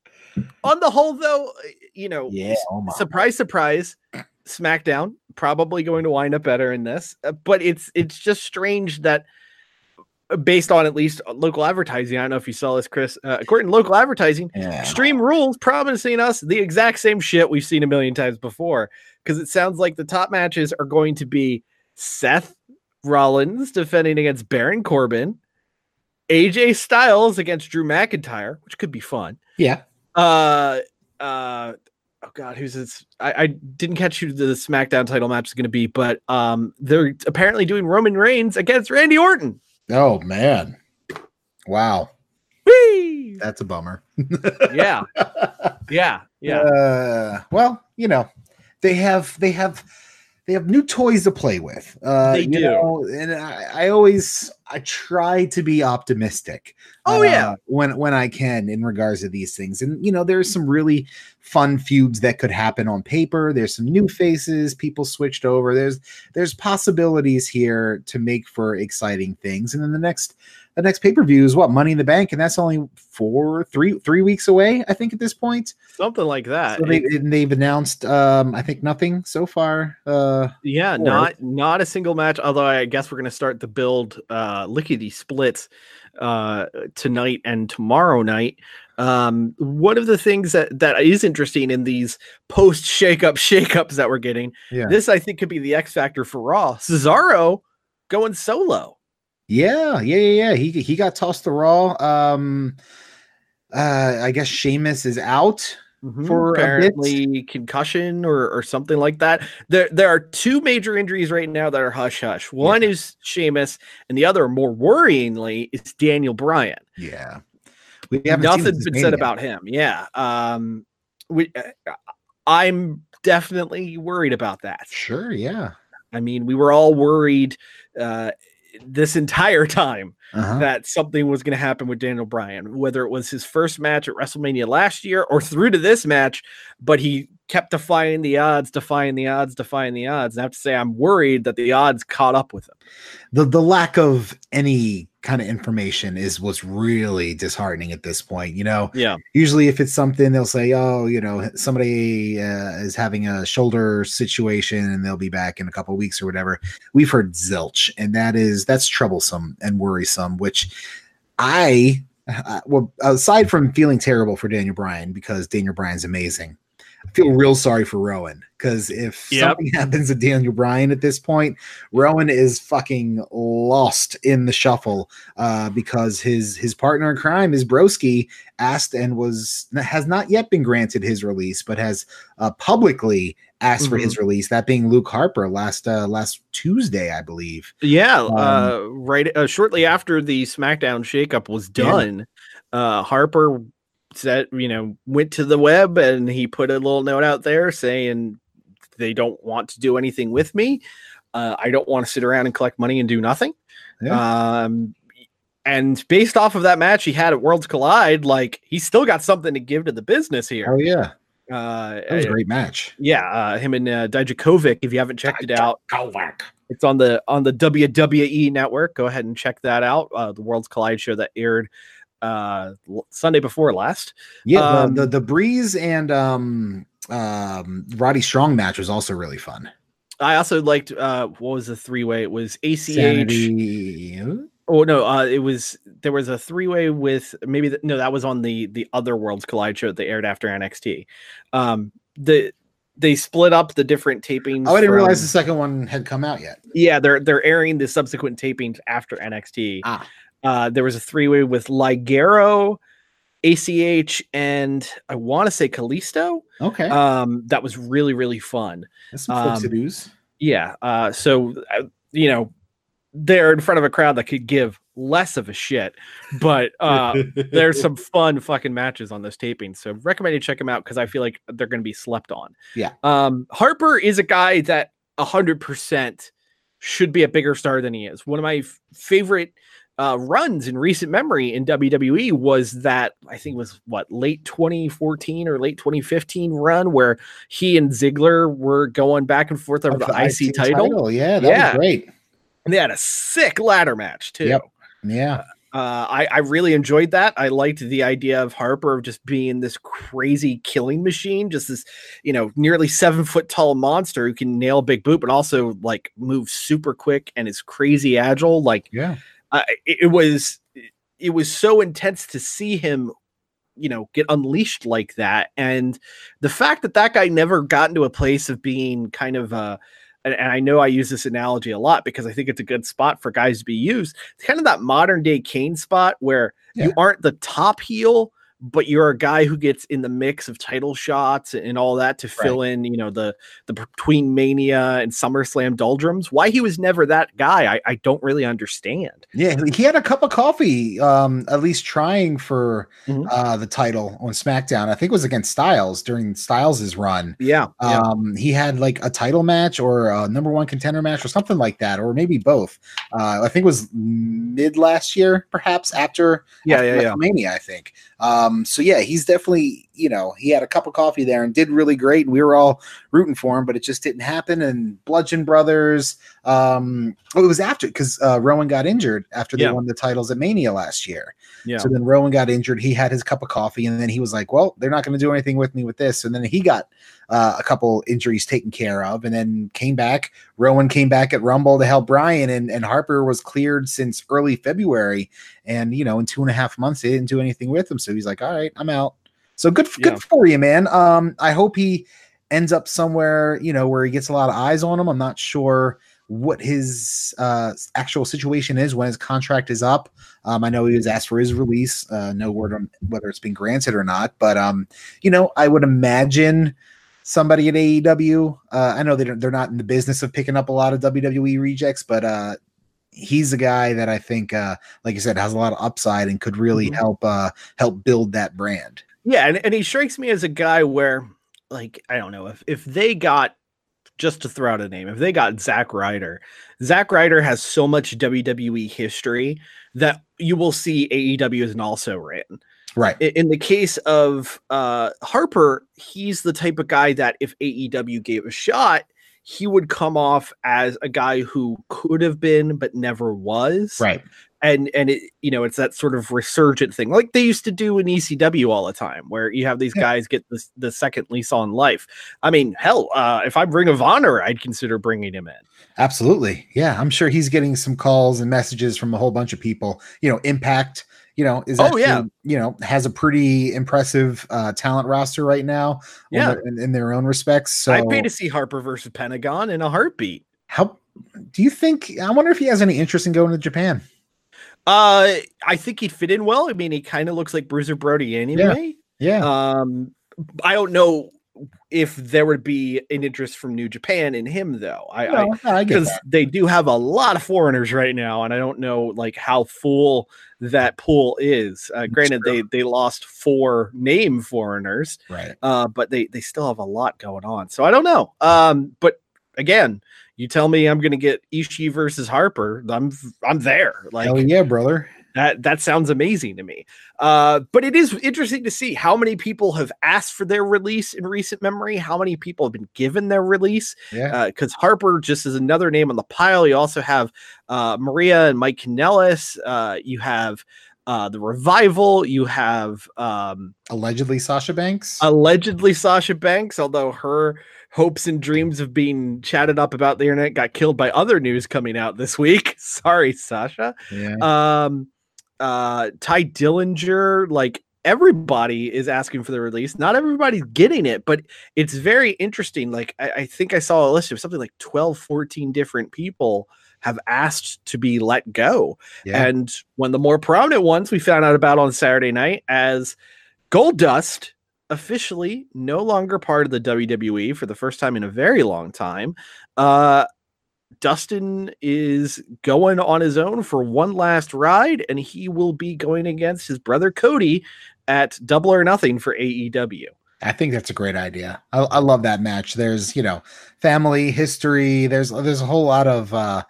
on the whole, though, you know, yeah, oh surprise, surprise, SmackDown probably going to wind up better in this, uh, but it's it's just strange that uh, based on at least local advertising, I don't know if you saw this, Chris. Uh, according to local advertising, yeah. Extreme Rules promising us the exact same shit we've seen a million times before. Because it sounds like the top matches are going to be Seth Rollins defending against Baron Corbin, AJ Styles against Drew McIntyre, which could be fun. yeah. Uh, uh, oh god, who's this? I, I didn't catch who the SmackDown title match is going to be, but um, they're apparently doing Roman Reigns against Randy Orton. Oh man. Wow. Whee! That's a bummer. yeah, yeah, yeah. Uh well, you know, they have they have they have new toys to play with. Uh They you do. know, and I, I always I try to be optimistic. Oh, yeah. uh, when when I can in regards to these things. And you know, there's some really fun feuds that could happen on paper. There's some new faces, people switched over. There's there's possibilities here to make for exciting things. And then the next the next pay-per-view is what Money in the Bank, and that's only four, three, three weeks away, I think, at this point. Something like that. So they, and they've announced, um, I think, nothing so far. Uh, Yeah, not not a single match. Although I guess we're gonna start the build uh lickety splits uh tonight and tomorrow night. Um one of the things that that is interesting in these post shakeup shakeups that we're getting, yeah, this I think could be the X factor for Raw. Cesaro going solo. Yeah, yeah, yeah, yeah. He he got tossed to Raw. Um, uh, I guess Sheamus is out. For a bit. apparently concussion or, or something like that. There there are two major injuries right now that are hush hush. One is Sheamus, and the other, more worryingly, is Daniel Bryan. Yeah, we haven't seen Nothing's been said yet. about him. Yeah. Um we uh, I'm definitely worried about that. Sure, yeah. I mean, we were all worried uh this entire time Uh-huh. that something was going to happen with Daniel Bryan, whether it was his first match at WrestleMania last year or through to this match, but he kept defying the odds, defying the odds, defying the odds. And I have to say, I'm worried that the odds caught up with him. the the lack of any kind of information is what's really disheartening at this point. You know, Yeah. usually if it's something they'll say oh you know somebody uh, is having a shoulder situation and they'll be back in a couple weeks or whatever we've heard zilch and that is that's troublesome and worrisome which i uh, well aside from feeling terrible for daniel bryan because daniel bryan's amazing i feel real sorry for rowan because if Yep. something happens to daniel bryan at this point rowan is fucking lost in the shuffle uh, because his his partner in crime is broski asked and was has not yet been granted his release, but has uh, publicly asked for Mm-hmm. his release. That being Luke Harper last uh, last Tuesday, I believe. Yeah, Um, uh, right. Uh, shortly after the SmackDown shakeup was Yeah. done, uh, Harper said, you know, went to the web and he put a little note out there saying they don't want to do anything with me. Uh, I don't want to sit around and collect money and do nothing. Um, and based off of that match he had at Worlds Collide, like he's still got something to give to the business here. Oh yeah, Uh, That was a great match. Yeah, uh, him and uh, Dijakovic. If you haven't checked it out, it's on the on the WWE network. Go ahead and check that out. Uh, the Worlds Collide show that aired uh, Sunday before last. Yeah, Um, the, the the Breeze and um um Roddy Strong match was also really fun. I also liked uh, what was the three way? It was ACH. Sanity. Oh no, uh, it was there was a three way with maybe the, no that was on the the other Worlds Collide show that they aired after NXT. Um, the they split up the different tapings. Oh, I didn't realize the second one had come out yet. Yeah, they're they're airing the subsequent tapings after NXT. Ah. Uh, there was a three way with Ligero, ACH, and I want to say Kalisto. Okay, Um, that was really really fun. that's some um. Yeah. Uh, so uh, you know they're in front of a crowd that could give less of a shit, but uh, there's some fun fucking matches on those tapings. So recommend you check them out because I feel like they're going to be slept on. Yeah. Um, Harper is a guy that hundred percent should be a bigger star than he is. One of my f- favorite uh, runs in recent memory in WWE was that I think it was what late 2014 or late 2015 run where he and Ziggler were going back and forth over Of the, IC, title. Yeah, that Yeah. was great. And they had a sick ladder match too. Yep. Yeah, Uh, I, I really enjoyed that. I liked the idea of Harper of just being this crazy killing machine, just this, you know, nearly seven foot tall monster who can nail a big boot, but also like move super quick and is crazy agile. Like yeah. Uh, it, it was, it was so intense to see him, you know, get unleashed like that. And the fact that that guy never got into a place of being kind of uh and, and I know I use this analogy a lot because I think it's a good spot for guys to be used. It's kind of that modern day Kane spot where you aren't the top heel, but you're a guy who gets in the mix of title shots and all that to fill in, you know, the the between Mania and SummerSlam doldrums. Why he was never that guy, I, I don't really understand. Yeah, he had a cup of coffee, um, at least trying for Mhm. uh, the title on SmackDown. I think it was against Styles during Styles' run. Yeah, yeah. Um, he had like a title match or a number one contender match or something like that, or maybe both. Uh, I think it was mid last year, perhaps after, Yeah, after yeah, yeah. WrestleMania, I think. Um, so yeah, he's definitely, you know, he had a cup of coffee there and did really great. And we were all rooting for him, but it just didn't happen. And Bludgeon Brothers, um, oh, it was after because uh, Rowan got injured after they Yeah. won the titles at Mania last year. yeah. So then Rowan got injured. He had his cup of coffee, and then he was like, "Well, they're not going to do anything with me with this." And then he got uh, a couple injuries taken care of, and then came back. Rowan came back at Rumble to help Bryan, and and Harper was cleared since early February, and you know, in two and a half months, they didn't do anything with him. So he's like, "All right, I'm out." So good, Yeah. good for you, man. Um, I hope he ends up somewhere, you know, where he gets a lot of eyes on him. I'm not sure what his uh actual situation is when his contract is up. Um, I know he was asked for his release. Uh, no word on whether it's been granted or not, but um, you know, I would imagine somebody at AEW. Uh, I know they don't, they're not in the business of picking up a lot of WWE rejects, but uh, he's a guy that I think, uh, like I said, has a lot of upside and could really Mhm. help uh, help build that brand. Yeah, and, and he strikes me as a guy where, like, I don't know if if they got just to throw out a name, if they got Zack Ryder, Zack Ryder has so much WWE history that you will see AEW is an also ran. Right. In the case of uh, Harper, he's the type of guy that if AEW gave a shot, he would come off as a guy who could have been but never was Right. and and it you know it's that sort of resurgent thing like they used to do in ECW all the time where you have these Yeah. guys get this the second lease on life. I mean, hell, uh, if I'm Ring of Honor, I'd consider bringing him in. Absolutely. Yeah. I'm sure he's getting some calls and messages from a whole bunch of people. You know, Impact, you know, is Oh, yeah. you know, has a pretty impressive uh, talent roster right now Yeah. their- in, in their own respects. So I'd pay to see Harper versus Pentagon in a heartbeat. how do you think? I wonder if he has any interest in going to Japan. Uh, I think he'd fit in well. I mean, he kind of looks like Bruiser Brody anyway. Yeah. Um, I don't know if there would be an interest from New Japan in him though. I, I No, because they do have a lot of foreigners right now, and I don't know like how full that pool is. Uh, granted, they they lost four name foreigners, Right. uh, but they they still have a lot going on. So I don't know. Um, but again, you tell me I'm going to get Ishii versus Harper, I'm I'm there. Like Hell yeah, brother. That that sounds amazing to me. Uh, but it is interesting to see how many people have asked for their release in recent memory. How many people have been given their release? Yeah. Because Harper just is another name on the pile. You also have uh, Maria and Mike Kanellis. Uh, you have uh, the revival. You have um, Allegedly Sasha Banks. allegedly Sasha Banks, although her hopes and dreams of being chatted up about the internet got killed by other news coming out this week. Sorry, Sasha. yeah. Um, uh, Tye Dillinger, like everybody is asking for the release. Not everybody's getting it, but it's very interesting. Like, I, I think I saw a list of something like 12, 14 different people have asked to be let go. yeah. And one of the more prominent ones we found out about on Saturday night as Goldust officially no longer part of the WWE for the first time in a very long time. Uh Dustin is going on his own for one last ride, and he will be going against his brother Cody at Double or Nothing for AEW. I think that's a great idea. I, I love that match. There's, you know, family history. There's there's a whole lot of uh,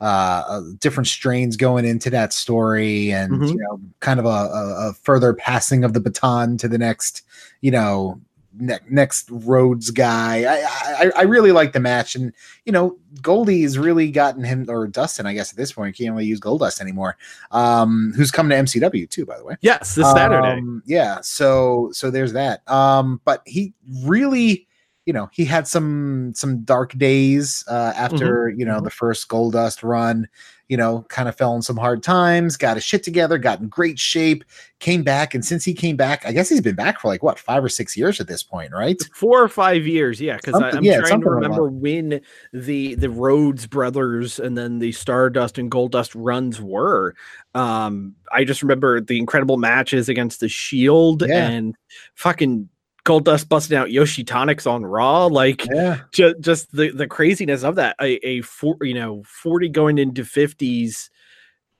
uh, different strains going into that story, and Mhm. you know, kind of a, a, a further passing of the baton to the next, you know, ne- next Rhodes guy. I, I I really like the match, and you know, Goldie has really gotten him or Dustin, I guess at this point can't really use Goldust anymore. Um, who's coming to MCW too, by the way. Yes, this Saturday. Um, yeah, so so there's that. Um, but he really, you know, he had some some dark days uh, after you know mhm. the first Goldust run. You know, kind of fell in some hard times, got his shit together, got in great shape, came back, and since he came back, I guess he's been back for like what five or six years at this point, right? four or five years yeah because Something- i'm yeah, trying to remember when the the rhodes brothers and then the stardust and goldust runs were um i just remember the incredible matches against the shield Yeah. and fucking goldust busting out yoshi tonics on raw like Yeah, ju- just the the craziness of that. A, a four you know 40 going into 50s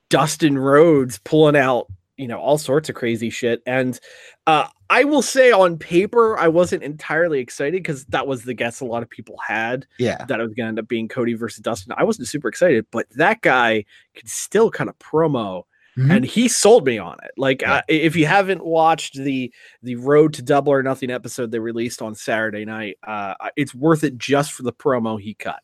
dustin rhodes pulling out you know all sorts of crazy shit. And uh i will say on paper i wasn't entirely excited because that was the guess a lot of people had yeah, that it was going to end up being cody versus dustin. I wasn't super excited but that guy could still kind of promo Mhm. and he sold me on it like Yeah. uh, if you haven't watched the the road to double or nothing episode they released on saturday night uh it's worth it just for the promo he cut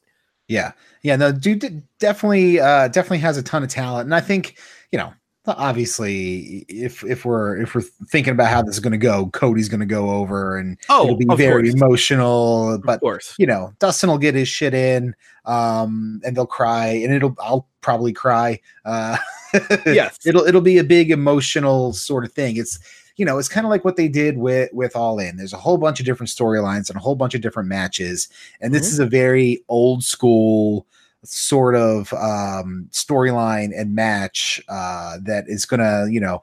Yeah, yeah. No, dude definitely, uh, definitely has a ton of talent, and I think you know, obviously, if if we're if we're thinking about how this is going to go, Cody's going to go over, and oh, it'll be very course. emotional. of But course you know, Dustin will get his shit in, um, and they'll cry, and it'll I'll probably cry. Uh, Yes. it'll it'll be a big emotional sort of thing. It's you know, it's kind of like what they did with with All In. There's a whole bunch of different storylines and a whole bunch of different matches, and this Mhm. is a very old school sort of um storyline and match uh that is gonna you know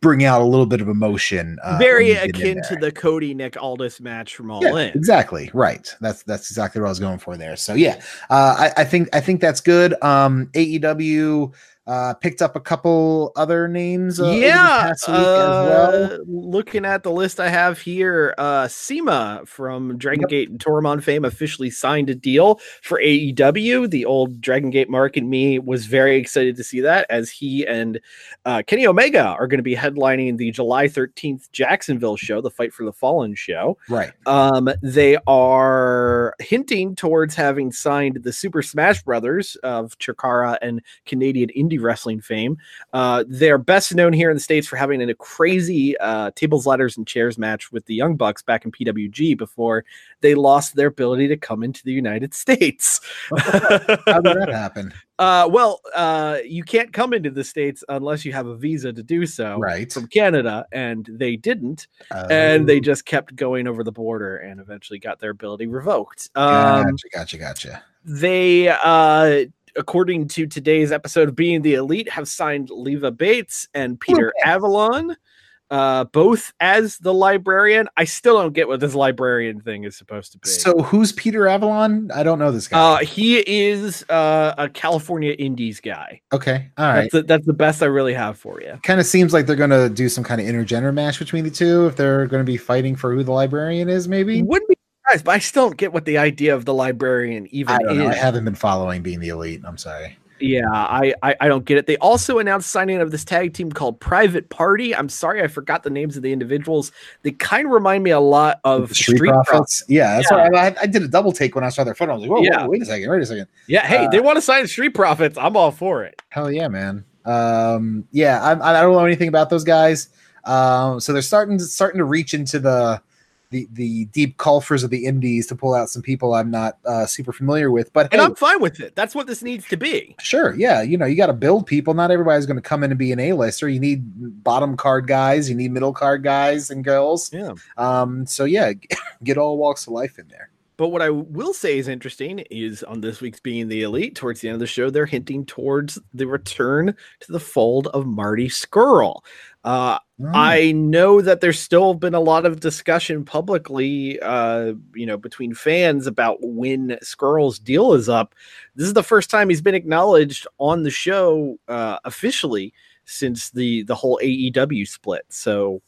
bring out a little bit of emotion uh, very you get in akin to the cody nick aldis match from all Yeah, in. exactly right. That's that's exactly what i was going for there. So yeah uh i, I think i think that's good. Um aew uh picked up a couple other names uh, yeah as well. uh, looking at the list i have here uh CIMA from dragon gate and Toryumon fame officially signed a deal for aew the old dragon gate mark and me was very excited to see that as he and uh, kenny omega are going to be headlining the july 13th jacksonville show the fight for the fallen show. Right. Um, they are hinting towards having signed the Super Smash Brothers of Chikara and Canadian indie wrestling fame. Uh, they're best known here in the States for having a crazy uh, tables, ladders, and chairs match with the Young Bucks back in PWG before they lost their ability to come into the United States. how did that happen Uh, well, uh, you can't come into the States unless you have a visa to do so right from Canada, and they didn't and Oh, they just kept going over the border and eventually got their ability revoked. Um, gotcha gotcha gotcha they, uh, according to today's episode of Being the Elite, have signed Leva Bates and Peter Avalon, uh, both as the librarian. I still don't get what this librarian thing is supposed to be. so who's peter avalon i don't know this guy uh, he is uh, a California Indies guy. okay all right That's, the, that's the best I really have for you. kind of seems like they're going to do some kind of intergender match between the two if they're going to be fighting for who the librarian is maybe Wouldn't be surprised, but I still don't get what the idea of the librarian even I don't know. I is. haven't been following being the elite. I'm sorry. Yeah, I, I I don't get it. They also announced signing of this tag team called Private Party. I'm sorry, I forgot the names of the individuals. They kind of remind me a lot of The Street, Street Profits. Profits. Yeah, that's Yeah. why I, I did a double take when I saw their photo. I was like, whoa, whoa, Yeah. wait a second, wait a second. Yeah, hey, Uh, they want to sign Street Profits. I'm all for it. Hell yeah, man. Um, yeah, I, I don't know anything about those guys. Um, so they're starting to starting to reach into the the the deep coffers of the indies to pull out some people I'm not uh, super familiar with. But And hey, I'm fine with it. That's what this needs to be. Sure, yeah, you know, you got to build people. Not everybody's going to come in and be an A-lister. You need bottom card guys, you need middle card guys and girls. Yeah. Um, so yeah, get all walks of life in there. But what I will say is interesting is on this week's Being the Elite, towards the end of the show, they're hinting towards the return to the fold of Marty Scurll. Uh, Mm. I know that there's still been a lot of discussion publicly, uh, you know, between fans about when Scurll's deal is up. This is the first time he's been acknowledged on the show uh, officially since the the whole AEW split. So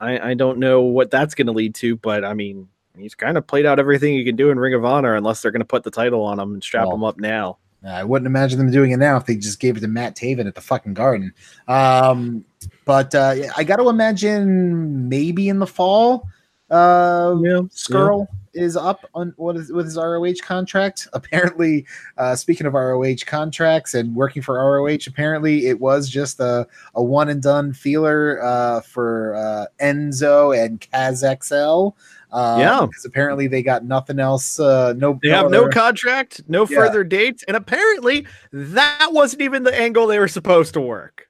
I, I don't know what that's going to lead to, but I mean, he's kind of played out everything he can do in Ring of Honor, unless they're going to put the title on him and strap Well, him up now. I wouldn't imagine them doing it now if they just gave it to Matt Taven at the fucking Garden. Um, but uh, I got to imagine maybe in the fall, uh, Yeah, Scurll is up on what is with his ROH contract. Apparently, uh, speaking of ROH contracts and working for ROH, apparently it was just a, a one and done feeler uh, for uh, Enzo and Kaz XL. Um, Yeah. because apparently they got nothing else. Uh, no, They have no contract, no Yeah. further dates, and apparently that wasn't even the angle they were supposed to work.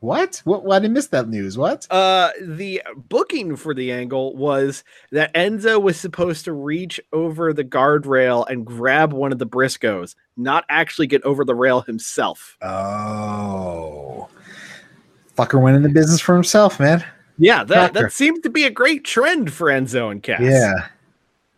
What? What? Why did I miss that news? What? Uh, the booking for the angle was that Enzo was supposed to reach over the guardrail and grab one of the Briscoes, not actually get over the rail himself. Oh, fucker went in the business for himself, man. Yeah, that, that seems to be a great trend for Enzo and Cass. Yeah.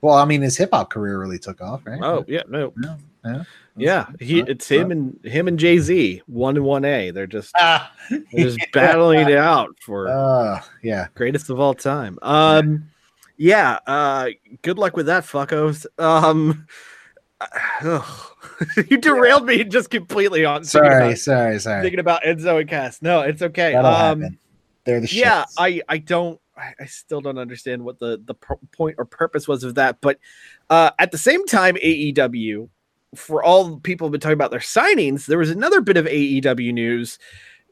Well, I mean, his hip hop career really took off, right? Oh yeah, no. Yeah, yeah. Yeah, he it's him and him and Jay Z one and one A. They're just Ah, they're just battling it out for uh, yeah. greatest of all time. Um, yeah. Uh, good luck with that, fuckos. Um, ugh. you derailed me just completely on Sorry, about, sorry, sorry. thinking about Enzo and Cass. No, it's okay. That'll Um, happen. They're the shit. yeah, I I don't. I still don't understand what the the point or purpose was of that, but uh, at the same time, AEW, for all people have been talking about their signings, there was another bit of AEW news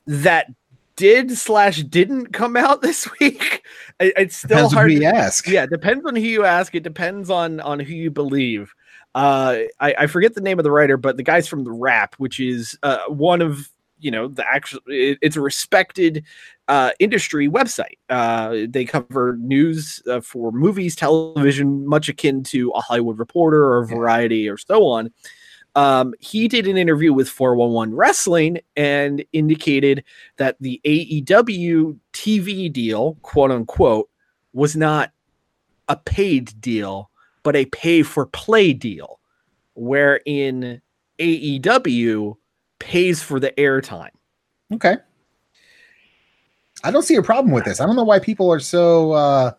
that did slash didn't come out this week. It- it's still Depends hard. to- ask. yeah, depends on who you ask. It depends on on who you believe. Uh, I, I forget the name of the writer, but the guy's from the Wrap, which is uh, one of you know the actual. It, it's a respected uh, industry website. Uh, they cover news uh, for movies, television, much akin to a Hollywood Reporter or Variety or so on. Um, he did an interview with 411 Wrestling and indicated that the AEW TV deal, quote unquote, was not a paid deal, but a pay for play deal, wherein AEW pays for the airtime. Okay. I don't see a problem with this. I don't know why people are so uh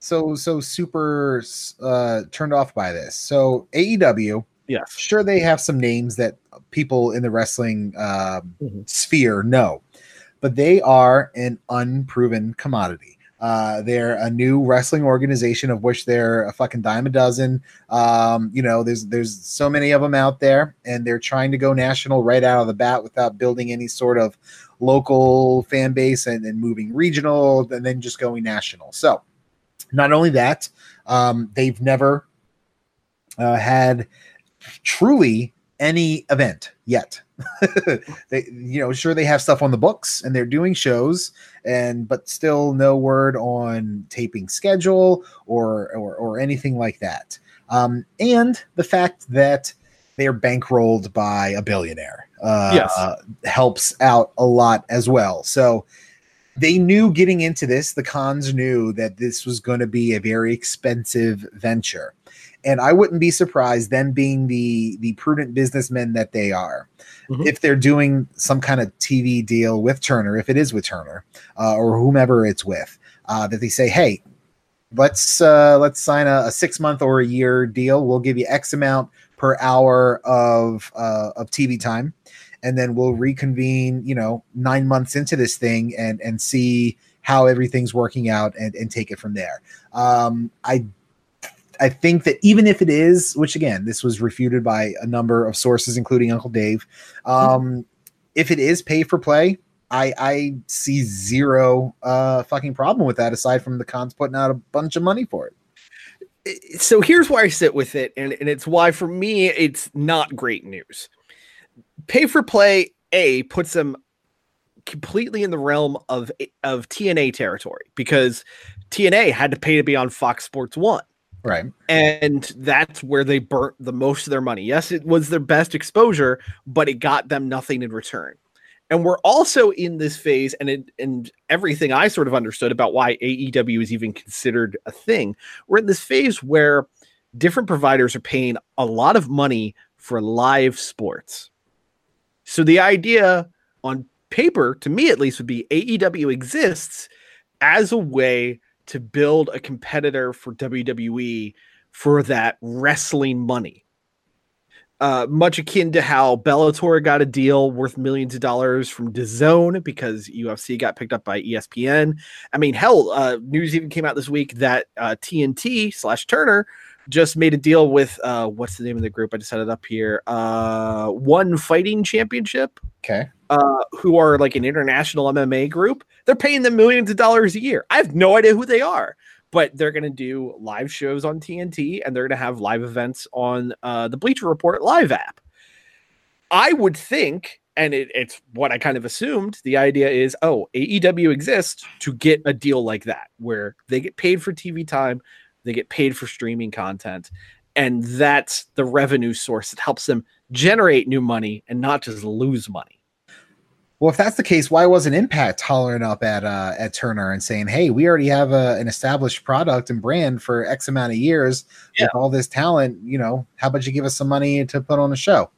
so so super uh turned off by this. So AEW, Yes. sure they have some names that people in the wrestling um Mhm. sphere know, but they are an unproven commodity. Uh, they're a new wrestling organization of which they're a fucking dime a dozen. Um, you know, there's there's so many of them out there, and they're trying to go national right out of the bat without building any sort of local fan base and, and moving regional and then just going national. So, not only that, um, they've never uh, had truly any event yet. they, you know, sure they have stuff on the books and they're doing shows, and but still no word on taping schedule or or, or anything like that. Um, and the fact that they're bankrolled by a billionaire uh, Yes. helps out a lot as well. So they knew getting into this, the Khans knew that this was going to be a very expensive venture. And I wouldn't be surprised, them being the the prudent businessmen that they are, Mhm. if they're doing some kind of TV deal with Turner, if it is with Turner uh, or whomever it's with, uh, that they say, "Hey, let's uh, let's sign a, a six month or a year deal. We'll give you X amount per hour of uh, of TV time, and then we'll reconvene, you know, nine months into this thing and and see how everything's working out and and take it from there. Um, I I think that even if it is, which again, this was refuted by a number of sources, including Uncle Dave, um, if it is pay for play, I I see zero uh fucking problem with that aside from the Khans putting out a bunch of money for it. so here's where I sit with it, and, and it's why for me it's not great news. Pay for play A puts them completely in the realm of of TNA territory because TNA had to pay to be on Fox Sports One. Right. And that's where they burnt the most of their money. Yes, it was their best exposure, but it got them nothing in return. And we're also in this phase, and it, and everything I sort of understood about why AEW is even considered a thing. We're in this phase where different providers are paying a lot of money for live sports. So the idea on paper, to me at least, would be AEW exists as a way to build a competitor for WWE for that wrestling money uh, much akin to how Bellator got a deal worth millions of dollars from DAZN because UFC got picked up by ESPN. I mean, hell, uh, news even came out this week that uh, TNT slash Turner just made a deal with uh, what's the name of the group? I just had it up here. Uh, One Fighting Championship. Okay. Uh, who are like an international MMA group? They're paying them millions of dollars a year. I have no idea who they are but they're going to do live shows on TNT and they're going to have live events on uh, the Bleacher Report live app. I would think, and it, it's what I kind of assumed, the idea is oh, AEW exists to get a deal like that where they get paid for TV time, they get paid for streaming content, and that's the revenue source that helps them generate new money and not just lose money. Well, if that's the case, why wasn't Impact hollering up at uh, at Turner and saying, "Hey, we already have a, an established product and brand for X amount of years yeah. with all this talent. You know, how about you give us some money to put on a show?"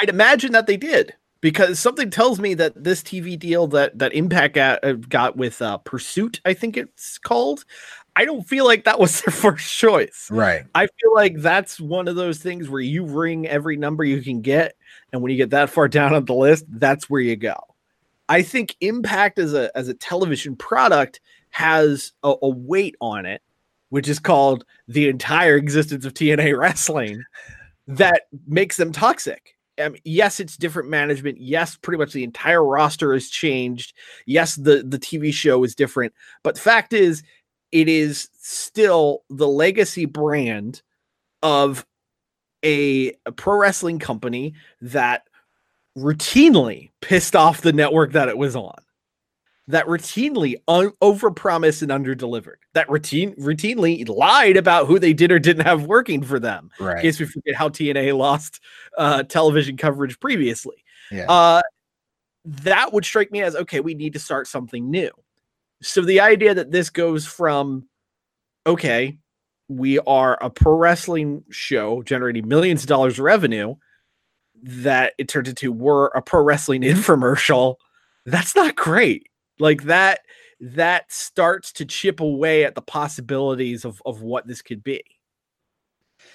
I'd imagine that they did because something tells me that this TV deal that that Impact got, uh, got with uh, Pursuit, I think it's called. I don't feel like that was their first choice. Right. I feel like that's one of those things where you ring every number you can get, and when you get that far down on the list, that's where you go. I think Impact as a as a television product has a, a weight on it, which is called the entire existence of TNA wrestling, that makes them toxic. Mean, yes, it's different management. Yes, pretty much the entire roster has changed. Yes, the the TV show is different, but the fact is, it is still the legacy brand of a, a pro wrestling company that routinely pissed off the network that it was on that routinely un- overpromised and underdelivered that routine routinely lied about who they did or didn't have working for them right. in case we forget how tna lost uh, television coverage previously yeah. uh, that would strike me as okay we need to start something new so the idea that this goes from okay we are a pro wrestling show generating millions of dollars of revenue that it turned into we're a pro wrestling infomercial, that's not great. Like that that starts to chip away at the possibilities of, of what this could be.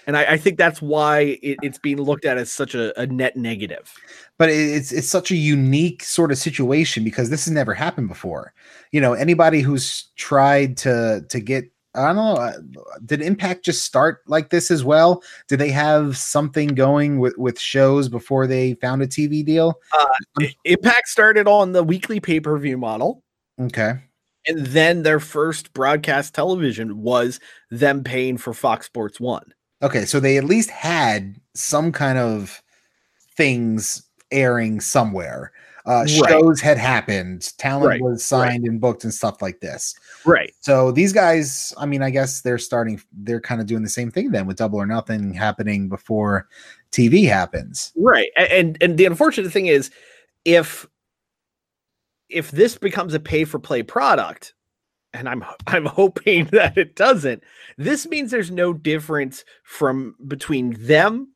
And I, I think that's why it, it's being looked at as such a, a net negative. But it's it's such a unique sort of situation because this has never happened before. You know, anybody who's tried to to get I don't know. Uh, did Impact just start like this as well? Did they have something going with with shows before they found a TV deal? Uh, Impact started on the weekly pay per view model. Okay. And then their first broadcast television was them paying for Fox Sports One. Okay, so they at least had some kind of things airing somewhere. Uh, right. Shows had happened, talent right. was signed right. and booked, and stuff like this. Right. So these guys, I mean, I guess they're starting, they're kind of doing the same thing then with Double or Nothing happening before TV happens. Right. And and the unfortunate thing is, if if this becomes a pay for play product, and I'm I'm hoping that it doesn't. This means there's no difference from between them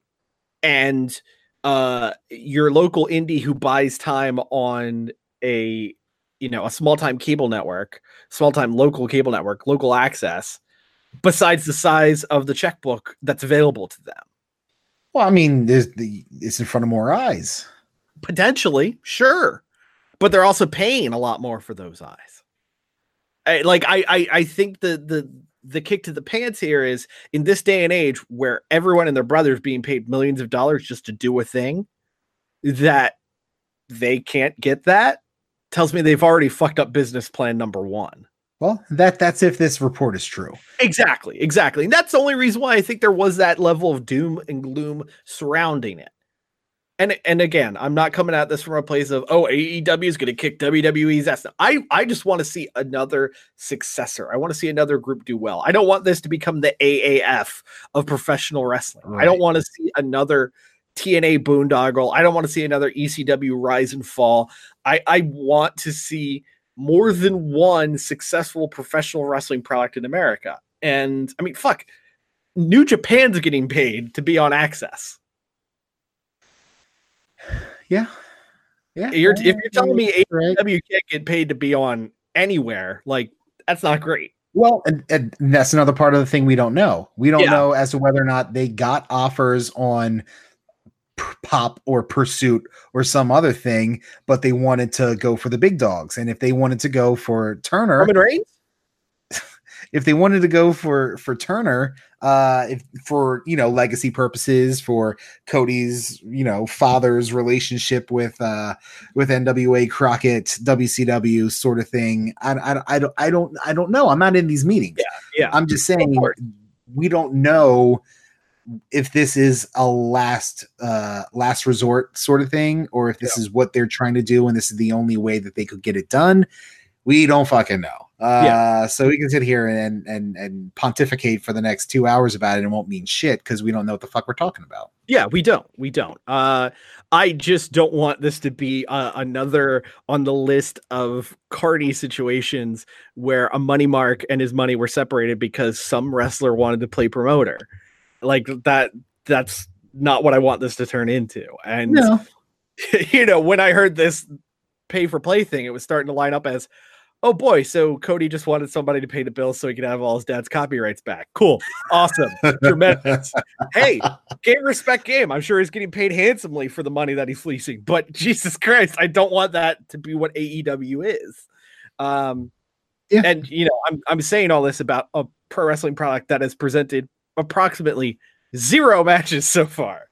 and uh your local indie who buys time on a you know a small time cable network small time local cable network local access besides the size of the checkbook that's available to them well i mean there's the it's in front of more eyes Potentially, sure, but they're also paying a lot more for those eyes. I, like I, I, I think the the the kick to the pants here is in this day and age where everyone and their brothers being paid millions of dollars just to do a thing that they can't get that tells me they've already fucked up business plan number one. Well, that that's if this report is true. Exactly, exactly. And that's the only reason why I think there was that level of doom and gloom surrounding it. And and again, I'm not coming at this from a place of oh AEW is going to kick WWE's ass. I I just want to see another successor. I want to see another group do well. I don't want this to become the AAF of professional wrestling. I don't want to see another TNA boondoggle. I don't want to see another ECW rise and fall. I I want to see more than one successful professional wrestling product in America. And I mean, fuck, New Japan's getting paid to be on AXS. Yeah. Yeah. You're, if you're telling me Right. AEW can't get paid to be on anywhere, like that's not great. Well, and, and that's another part of the thing we don't know. We don't Yeah. know as to whether or not they got offers on Pop or Pursuit or some other thing, but they wanted to go for the big dogs. And if they wanted to go for Turner, Roman Reigns? if they wanted to go for for Turner, uh, if for you know legacy purposes, for Cody's you know father's relationship with uh with NWA Crockett, WCW sort of thing, I I, I don't I don't I don't know. I'm not in these meetings. Yeah. yeah. I'm just saying we don't know if this is a last uh last resort sort of thing or if this is what they're trying to do and this is the only way that they could get it done we don't fucking know uh so we can sit here and and and pontificate for the next two hours about it and it won't mean shit because we don't know what the fuck we're talking about Yeah, we don't. We don't. Uh, I just don't want this to be uh, another on the list of Carney situations where a money mark and his money were separated because some wrestler wanted to play promoter. Like that. That's not what I want this to turn into. And you know, when I heard this pay for play thing, it was starting to line up as, oh boy, so Cody just wanted somebody to pay the bill so he could have all his dad's copyrights back. Cool, awesome, tremendous. Hey, game respect game. I'm sure he's getting paid handsomely for the money that he's fleecing, but Jesus Christ, I don't want that to be what AEW is. Um, Yeah. and you know, I'm I'm saying all this about a pro wrestling product that has presented approximately zero matches so far.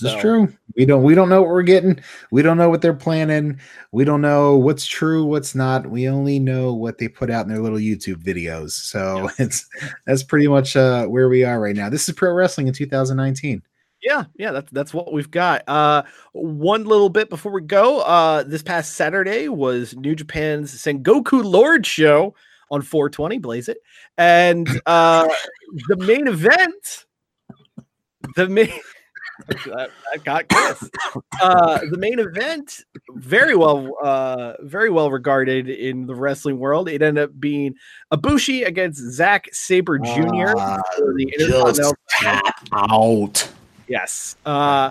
This So- is true. We don't we don't know what we're getting. We don't know what they're planning. We don't know what's true, what's not. We only know what they put out in their little YouTube videos. So it's that's pretty much uh where we are right now. This is pro wrestling in 2019. Yeah, yeah, that's that's what we've got. Uh one little bit before we go, uh this past Saturday was New Japan's Sengoku Lord show on 420, blaze it. And uh the main event, the main that got Chris. Uh the main event, very well uh very well regarded in the wrestling world. It ended up being Ibushi against Zack Sabre Jr. Ah, for the Intercontinental out. Yes. Uh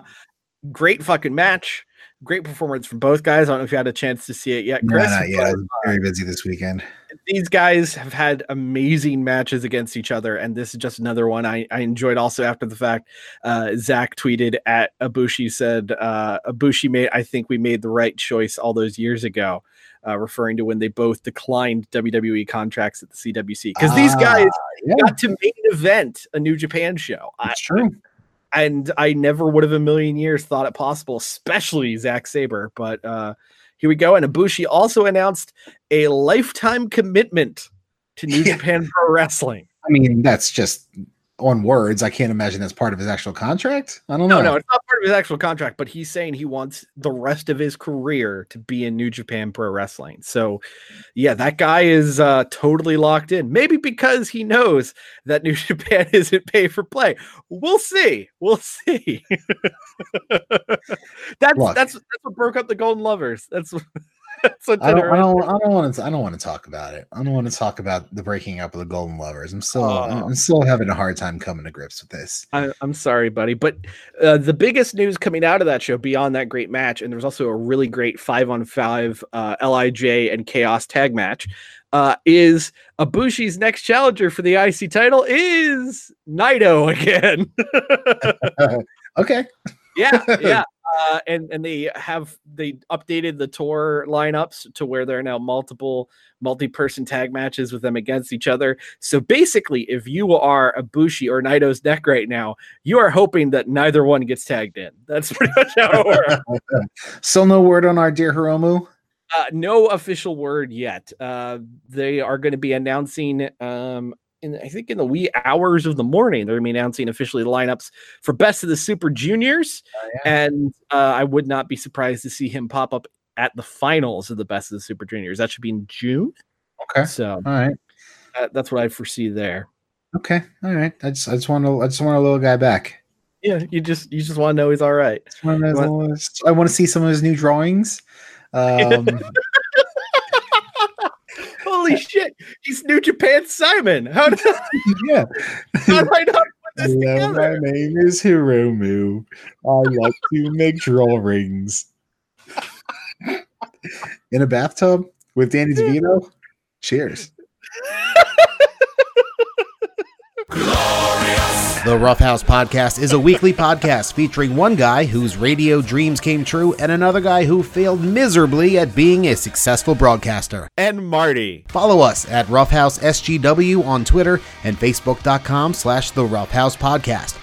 great fucking match. Great performance from both guys. I don't know if you had a chance to see it yet, No, Chris. not yet. I but was very busy this weekend. These guys have had amazing matches against each other, and this is just another one I, I enjoyed. Also, after the fact, uh, Zack tweeted at Ibushi said, uh, "Ibushi made. I think we made the right choice all those years ago." Uh, referring to when they both declined WWE contracts at the CWC because these Ah, guys yeah. got to main event a New Japan show. I, That's true. and I never would have a million years thought it possible, especially Zack Sabre. But uh, here we go. And Ibushi also announced a lifetime commitment to New Yeah. Japan Pro Wrestling. I mean, that's just on words. I can't imagine that's part of his actual contract. I don't know. No, no, it's not his actual contract, but he's saying he wants the rest of his career to be in New Japan Pro Wrestling. So, yeah, that guy is uh, totally locked in. Maybe because he knows that New Japan isn't pay for play. We'll see. We'll see. that's Look. that's that's what broke up the Golden Lovers. That's what I don't, I don't, I don't want to. I don't want to talk about it. I don't want to talk about the breaking up of the Golden Lovers. I'm still, Oh. I'm still having a hard time coming to grips with this. I, I'm sorry, buddy, but uh, the biggest news coming out of that show, beyond that great match, and there was also a really great five on five uh, Lij and Chaos tag match, uh, is Ibushi's next challenger for the IC title is Naito again. Okay, yeah, yeah. Uh, and and they have they updated the tour lineups to where there are now multiple multi-person tag matches with them against each other. So basically, if you are Ibushi or Naito's neck right now, you are hoping that neither one gets tagged in. That's pretty much how it works. Still no word on our dear Hiromu. Uh, no official word yet. Uh, they are going to be announcing, um, in, I think in the wee hours of the morning, they're going to be announcing officially the lineups for Best of the Super Juniors. And uh, I would not be surprised to see him pop up at the finals of the Best of the Super Juniors. That should be in June. Okay. So All right. uh, that's what I foresee there. Okay. All right. I just I just want to I just want a little guy back. Yeah, you just you just want to know he's all right. I want to see some of his new drawings. Um, Holy shit, he's New Japan Simon. How did, yeah. how did I not put this Hello, my name is Hiromu. I like to make drawings. In a bathtub with Danny DeVito. Cheers. The Roughhouse Podcast is a weekly podcast featuring one guy whose radio dreams came true and another guy who failed miserably at being a successful broadcaster. And Marty. Follow us at Roughhouse SGW on Twitter and Facebook.com slash The Roughhouse Podcast.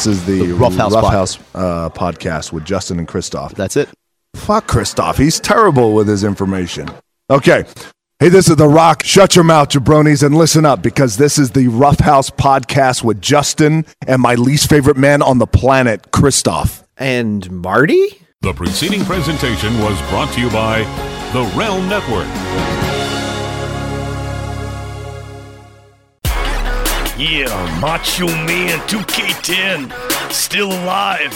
This is the, The Rough House Rough pod- House, uh, podcast with Justin and Christoph. That's it. Fuck Christoph. He's terrible with his information. Okay. Hey, this is The Rock. Shut your mouth, jabronis, and listen up because this is the Rough House podcast with Justin and my least favorite man on the planet, Christoph. And Marty? The preceding presentation was brought to you by the Realm Network. Yeah, Macho Man 2K10, still alive,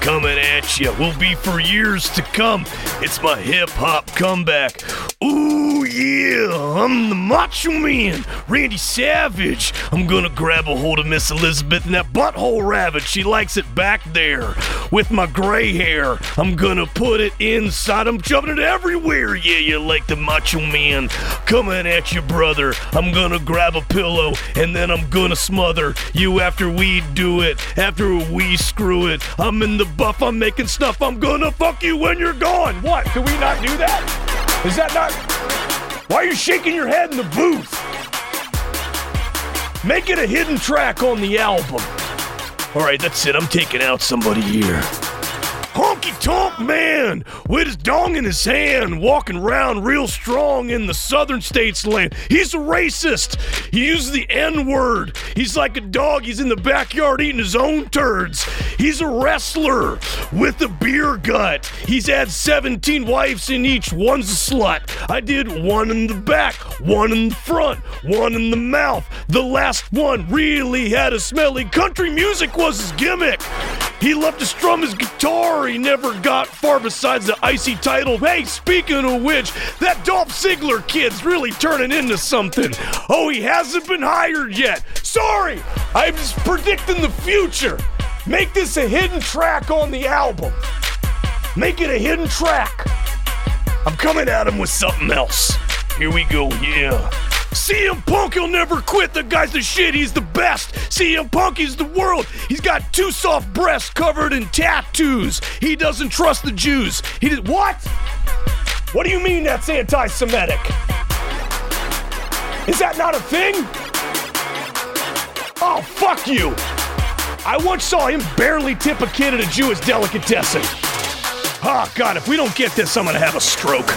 coming at you. Will be for years to come. It's my hip hop comeback. Ooh, yeah, I'm the Macho Man, Randy Savage. I'm gonna grab a hold of Miss Elizabeth and that butthole rabbit. She likes it back there with my gray hair. I'm gonna put it inside. I'm jumping it everywhere. Yeah, you like the Macho Man coming at you, brother. I'm gonna grab a pillow and then I'm gonna smother you after we do it. After we screw it. I'm in the buff. I'm making stuff. I'm gonna fuck you when you're gone. What? Can we not do that? Is that not? Why are you shaking your head in the booth? Make it a hidden track on the album. All right, that's it. I'm taking out somebody here. Honky Tonk Man with his dong in his hand, walking around real strong in the southern states land. He's a racist. He uses the N word. He's like a dog. He's in the backyard eating his own turds. He's a wrestler with a beer gut. He's had 17 wives, and each one's a slut. I did one in the back, one in the front, one in the mouth. The last one really had a smelly country music was his gimmick. He loved to strum his guitar. He never got far besides the IC title. Hey, speaking of which, that Dolph Ziggler kid's really turning into something. Oh, he hasn't been hired yet. Sorry, I'm just predicting the future. Make this a hidden track on the album. Make it a hidden track. I'm coming at him with something else. Here we go, yeah. CM Punk, he'll never quit. The guy's the shit. He's the best. CM Punk is the world. He's got two soft breasts covered in tattoos. He doesn't trust the Jews. He did what? What do you mean that's anti-Semitic? Is that not a thing? Oh, fuck you. I once saw him barely tip a kid at a Jewish delicatessen. Oh, God, if we don't get this, I'm gonna have a stroke.